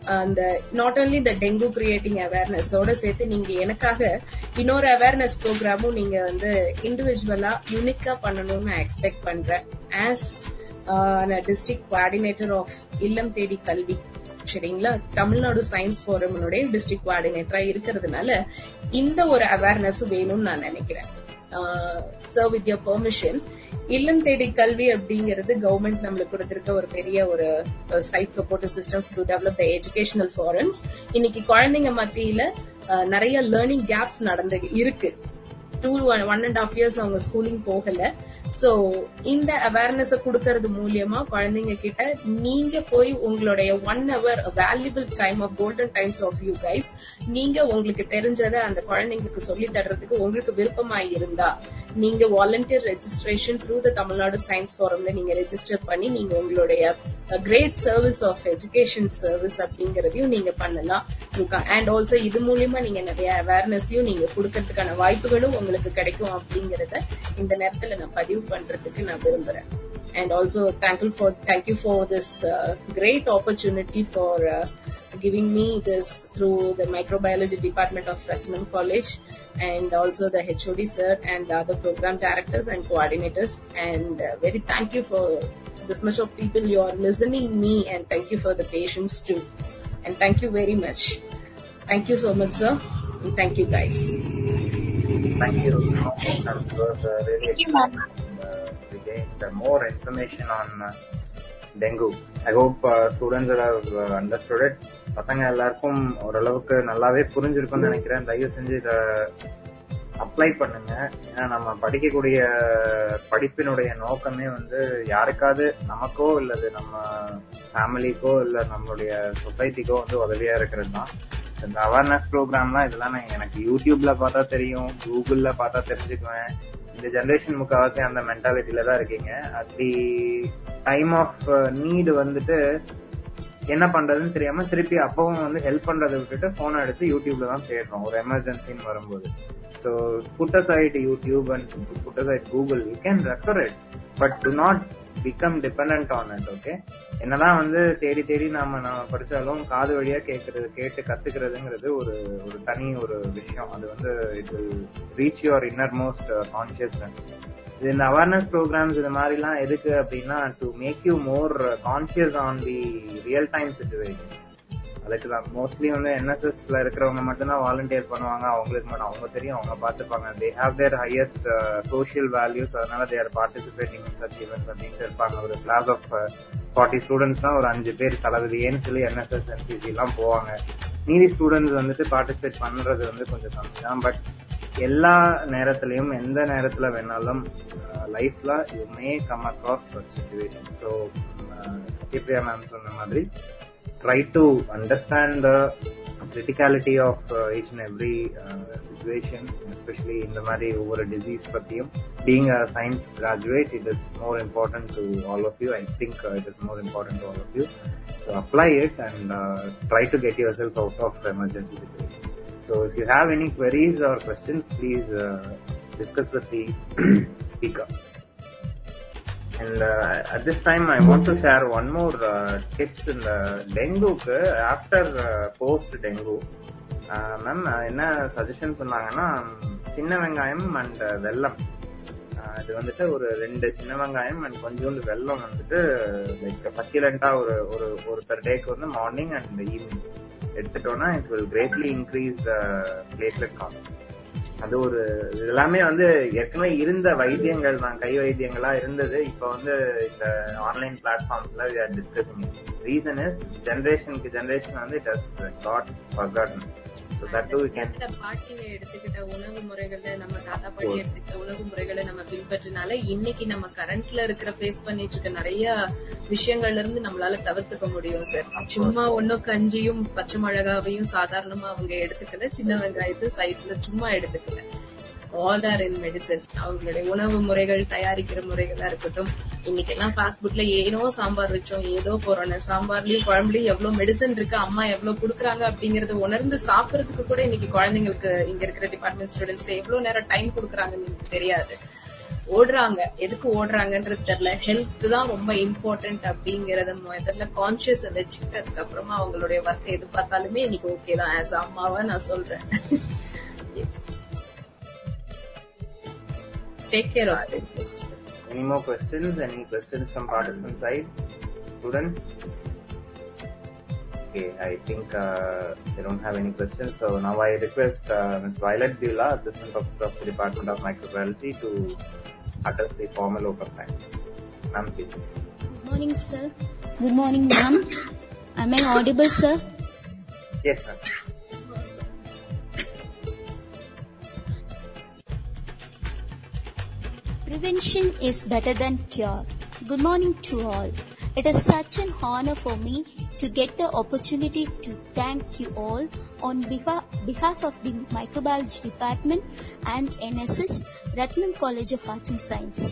அந்த not only the dengue creating அவேர்னஸோட சேர்த்து நீங்க எனக்காக இன்னொரு அவேர்னஸ் ப்ரோக்ராமும் நீங்க வந்து இண்டிவிஜுவலா யூனிக்கா பண்ணணும்னு நான் எக்ஸ்பெக்ட் பண்றேன். ஆஸ் டிஸ்ட்ரிக்ட் கோஆர்டினேட்டர் ஆஃப் இல்லம் தேடி கல்வி சரிங்களா? தமிழ்நாடு சயின்ஸ் ஃபோரமனுடைய டிஸ்ட்ரிக்ட் கோஆர்டினேட்டரா இருக்கிறதுனால இந்த ஒரு அவேர்னஸ் வேணும்னு நான் நினைக்கிறேன். சோ வித் யோர் பெர்மிஷன் இல்லம் தேடி கல்வி அப்படிங்கிறது கவர்மெண்ட் நம்மளுக்கு கொடுத்திருக்க ஒரு பெரிய ஒரு side support system to develop the educational forums இன்னைக்கு குழந்தைங்க மத்தியில நிறைய லேர்னிங் கேப்ஸ் நடந்து இருக்கு. Two one and half years அவங்க ஸ்கூலிங் போகல. சோ இந்த அவேர்னஸ் கொடுக்கறது மூலியமா குழந்தைங்க கிட்ட நீங்க போய் உங்களுடைய one hour valuable time of golden times of you guys நீங்க உங்களுக்கு தெரிஞ்சதை அந்த குழந்தைங்களுக்கு சொல்லி தர்றதுக்கு உங்களுக்கு விருப்பமாய் இருந்தா நீங்க volunteer registration through the Tamil Nadu science ஃபாரம்ல நீங்க ரெஜிஸ்டர் பண்ணி நீங்க உங்களுடைய great service of education service அப்படிங்கறதையும் நீங்க பண்ணலாம். அண்ட் ஆல்சோ இது மூலியமா நீங்க நிறைய அவேர்னஸையும் நீங்க கொடுக்கறதுக்கான வாய்ப்புகளும் உங்களுக்கு கிடைக்கும் அப்படிங்கறத இந்த நேரத்துல நான் பதிவு பண்றதுக்கு நான் விரும்புறேன் and also thankful for thank you for this uh, great opportunity for uh, giving me this through the microbiology department of Ratnam College and also the HOD sir and the other program directors and coordinators and uh, very thank you for this much of people you are listening me and thank you for the patience too and thank you very much thank you so much sir and thank you guys Thank you. That was uh, Really more information on dengue uh, more information on uh, uh, uh பசங்க எல்லாருக்கும் ஓரளவுக்கு நல்லாவே புரிஞ்சிருக்கும்னு நினைக்கிறேன். தயவு செஞ்சு இதை apply பண்ணுங்க. ஏன்னா நம்ம படிக்கக்கூடிய படிப்பினுடைய நோக்கமே வந்து யாருக்காவது நமக்கோ இல்லது நம்ம ஃபேமிலிக்கோ இல்ல நம்மளுடைய சொசைட்டிக்கோ வந்து உதவியா இருக்கிறது தான் இந்த அவேர்னஸ் ப்ரோக்ராம்லாம் இதெல்லாம் நான் எனக்கு யூடியூப்ல பார்த்தா தெரியும். கூகுள்ல பார்த்தா தெரிஞ்சுக்குவேன். இந்த ஜென்ரேஷன் முக்காவாசி அந்த மென்டாலிட்டியில தான் இருக்கீங்க. அப்படி டைம் ஆஃப் நீடு வந்துட்டு என்ன பண்றதுன்னு தெரியாம திருப்பி அப்பவும் வந்து ஹெல்ப் பண்றதை விட்டுட்டு போனை எடுத்து யூடியூப்ல தான் தேடுறோம். ஒரு எமர்ஜென்சின்னு வரும்போது. So put YouTube and put Google you can refer it but to not become depend on it okay என்னதான் வந்து தேடி தேடி நாம நாம படிச்சாலும் காது வழியா கேட்கறது கேட்டு கத்துக்கிறதுங்கிறது ஒரு ஒரு தனி ஒரு விஷயம். அது வந்து it will reach your inner most consciousness இது இந்த அவேர்னஸ் ப்ரோக்ராம்ஸ் இது மாதிரிலாம் எதுக்கு அப்படின்னா to make you more conscious on the real time situation அதுக்கு தான் மோஸ்ட்லி வந்து என்எஸ்எஸ்ல இருக்கிறவங்க மட்டும்தான் வாலண்டியர் பண்ணுவாங்க. அவங்களுக்கு மட்டும் அவங்க தெரியும் அவங்க பார்த்துப்பாங்க. They have their highest social values அதனால their participating in such events அப்படின்ட்டு இருப்பாங்க. ஒரு கிளாஸ் ஆஃப் ஃபார்ட்டி ஸ்டூடெண்ட்ஸ்னா ஒரு அஞ்சு பேர் தளபதியேன்னு சொல்லி என்எஸ்எஸ் என்சிசி எல்லாம் போவாங்க. மீதி ஸ்டூடெண்ட்ஸ் வந்துட்டு பார்ட்டிசிபேட் பண்றது வந்து கொஞ்சம் கம்மி தான். பட் எல்லா நேரத்திலையும் எந்த நேரத்துல வேணாலும் லைஃப்ல you may come across situation so Sathyapriya ma'am சொன்ன மாதிரி try to understand the criticality of uh, each and every uh, situation, especially in the Mari over a disease patiyum. Being a science graduate, it is more important to all of you. I think uh, it is more important to all of you. So apply it and uh, try to get yourself out of emergency situation. So if you have any queries or questions, please uh, discuss with the <clears throat> speaker. And at this time I want to share one more tips இந்த டெங்குக்கு after post dengue ma'am என்ன suggestion சொன்னாங்கன்னா சின்ன வெங்காயம் and uh, வெல்லம். Uh, இது வந்துட்டு ஒரு ரெண்டு சின்ன வெங்காயம் அண்ட் கொஞ்சோண்டு வெல்லம் வந்துட்டு லைக் சக்கிலண்டா ஒரு ஒரு ஒரு பெர் டேக்கு வந்து மார்னிங் அண்ட் ஈவினிங் எடுத்துட்டோம்னா it will greatly increase platelet count அது ஒரு எல்லாமே வந்து ஏற்கனவே இருந்த வைத்தியங்கள் தான் கை வைத்தியங்களா இருந்தது. இப்போ வந்து இந்த ஆன்லைன் பிளாட்ஃபார்ம்ஸ்ல டிஸ்கசிங் ரீசன் இஸ் ஜென்ரேஷனுக்கு ஜென்ரேஷன் வந்து it has got forgotten so that can பாட்டிங்க எடுத்துக்கிட்ட உணவு முறைகளை நம்ம தாத்தா பாட்டி எடுத்துக்கிட்ட உணவு முறைகளை நம்ம பின்பற்றினால இன்னைக்கு நம்ம கரண்ட்ல இருக்கிற ஃபேஸ் பண்ணிட்டு இருக்க நிறைய விஷயங்கள்ல இருந்து நம்மளால தவிர்த்துக்க முடியும் சார் சும்மா ஒன்னும் கஞ்சியும் பச்சை மிளகாவையும் சாதாரணமா அவங்க எடுத்துக்கல சின்ன வெங்காயத்தை சைட்ல சும்மா எடுத்துக்கல. ஆல் ஆர் இன் மெடிசன் அவங்களுடைய உணவு முறைகள் தயாரிக்கிற முறைகளா இருக்கட்டும் இன்னைக்கு எல்லாம் ஃபாஸ்ட் ஃபுட்ல ஏனோ சாம்பார் வச்சோம் ஏதோ போறோம் சாம்பார்லயும் குழம்புலயும் எவ்வளவு மெடிசன் இருக்கு அம்மா எவ்வளவு குடுக்குறாங்க அப்படிங்கறத உணர்ந்து சாப்பிடறதுக்கு கூட இன்னைக்கு குழந்தைங்களுக்கு இங்க இருக்கிற டிபார்ட்மெண்ட் ஸ்டூடெண்ட்ஸ்ல எவ்வளவு நேரம் டைம் கொடுக்குறாங்கன்னு எனக்கு தெரியாது. ஓடுறாங்க. எதுக்கு ஓடுறாங்கன்றது தெரியல. ஹெல்த் தான் ரொம்ப இம்பார்ட்டன்ட் அப்படிங்கறத முதல்ல கான்சியஸ் வச்சுக்கிட்டு அதுக்கப்புறமா அவங்களுடைய ஒர்க் எது பார்த்தாலுமே இன்னைக்கு ஓகே தான். ஆஸ் அம்மாவா நான் சொல்றேன். Take care or Any more questions? Any questions from participant side? Students? Okay, I think uh, they don't have any questions. So now I request uh, Ms. Violet Bula, Assistant Professor of the Department of Microbiology, to utter the formal open thanks. Ma'am, please. Good morning, sir. Good morning, ma'am. Am I audible, sir? Yes, ma'am. Prevention is better than cure. Good morning to all. It is such an honor for me to get the opportunity to thank you all on behalf, of the Microbiology Department and NSS Ratnam College of Arts and Science.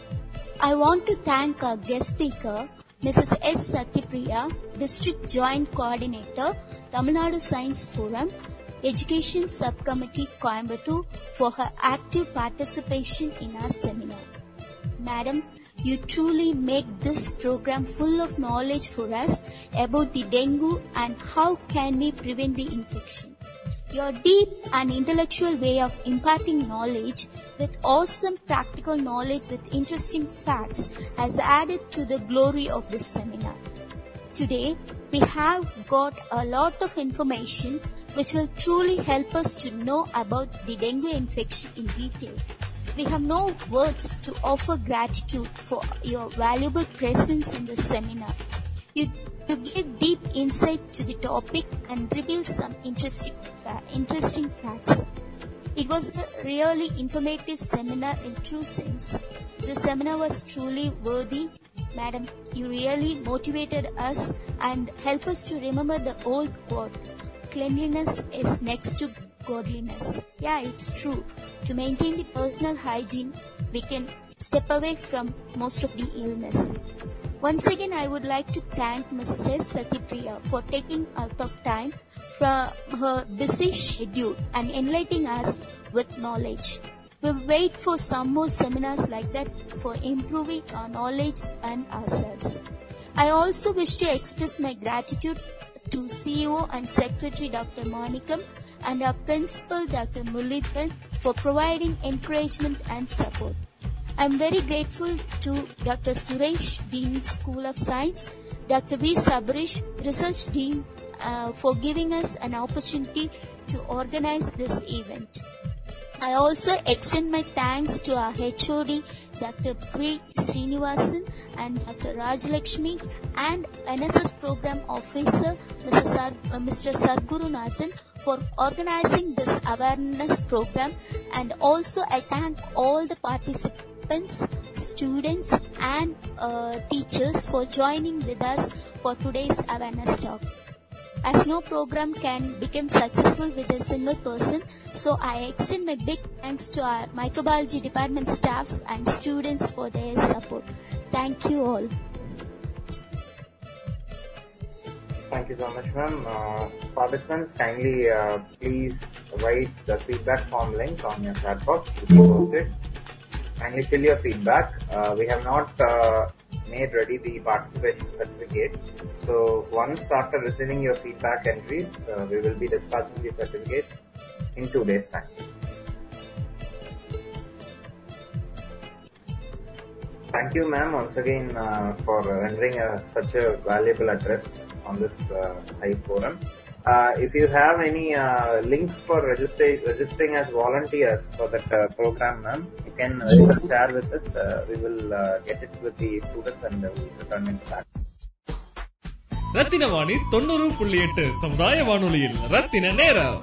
I want to thank our guest speaker, Mrs. S. Satyapriya, District Joint Coordinator, Tamil Nadu Science Forum, Education Subcommittee Coimbatore for her active participation in our seminar. Madam, you truly make this program full of knowledge for us about the dengue and how can we prevent the infection. Your deep and intellectual way of imparting knowledge with awesome practical knowledge with interesting facts has added to the glory of this seminar. Today, we have got a lot of information which will truly help us to know about the dengue infection in detail. We have no words to offer gratitude for your valuable presence in the seminar. You, you gave deep insight to the topic and revealed some interesting, fa- interesting facts. It was a really informative seminar in true sense. The seminar was truly worthy. Madam, you really motivated us and help us to remember the old quote. Cleanliness is next to godliness. Yeah, it's true. To maintain the personal hygiene, we can step away from most of the illness. Once again, I would like to thank Mrs. S. Satyapriya for taking out of time from her busy schedule and enlightening us with knowledge. We wait for some more seminars like that for improving our knowledge and ourselves. I also wish to express my gratitude to CEO and Secretary Dr. Monikam and our Principal Dr. Mulithan for providing encouragement and support. I am very grateful to Dr. Suresh, Dean School of Science, Dr. V. Sabarish, Research Dean, uh, for giving us an opportunity to organize this event. I also extend my thanks to our HOD, Dr. P. Srinivasan and Dr. Rajalakshmi and NSS Program Officer Mr. Sar- uh, Mr. Sarguru Nathan for organizing this awareness program and also I thank all the participants, students and uh, teachers for joining with us for today's awareness talk as no program can become successful with a single person. So I extend my big thanks to our microbiology department staffs and students for their support. Thank you all. Thank you so much, ma'am. Uh, participants, kindly uh, please write the feedback form link on your chat box to be posted. Kindly fill your feedback. Uh, we have not uh, made ready the participation certificate. So once after receiving your feedback entries, uh, we will be dispatching the certificates in two days' time. Thank you, ma'am, once again uh, for rendering a, such a valuable address on this uh, high forum. Uh, if you have any uh, links for register- registering as volunteers for that uh, program, ma'am, you can uh, share with us. Uh, we will uh, get it with the students and uh, we'll return it back. Rathina Vani தொண்ணூறு புள்ளி எட்டு சமுதாய வானொலியில் ரத்தின நேரம்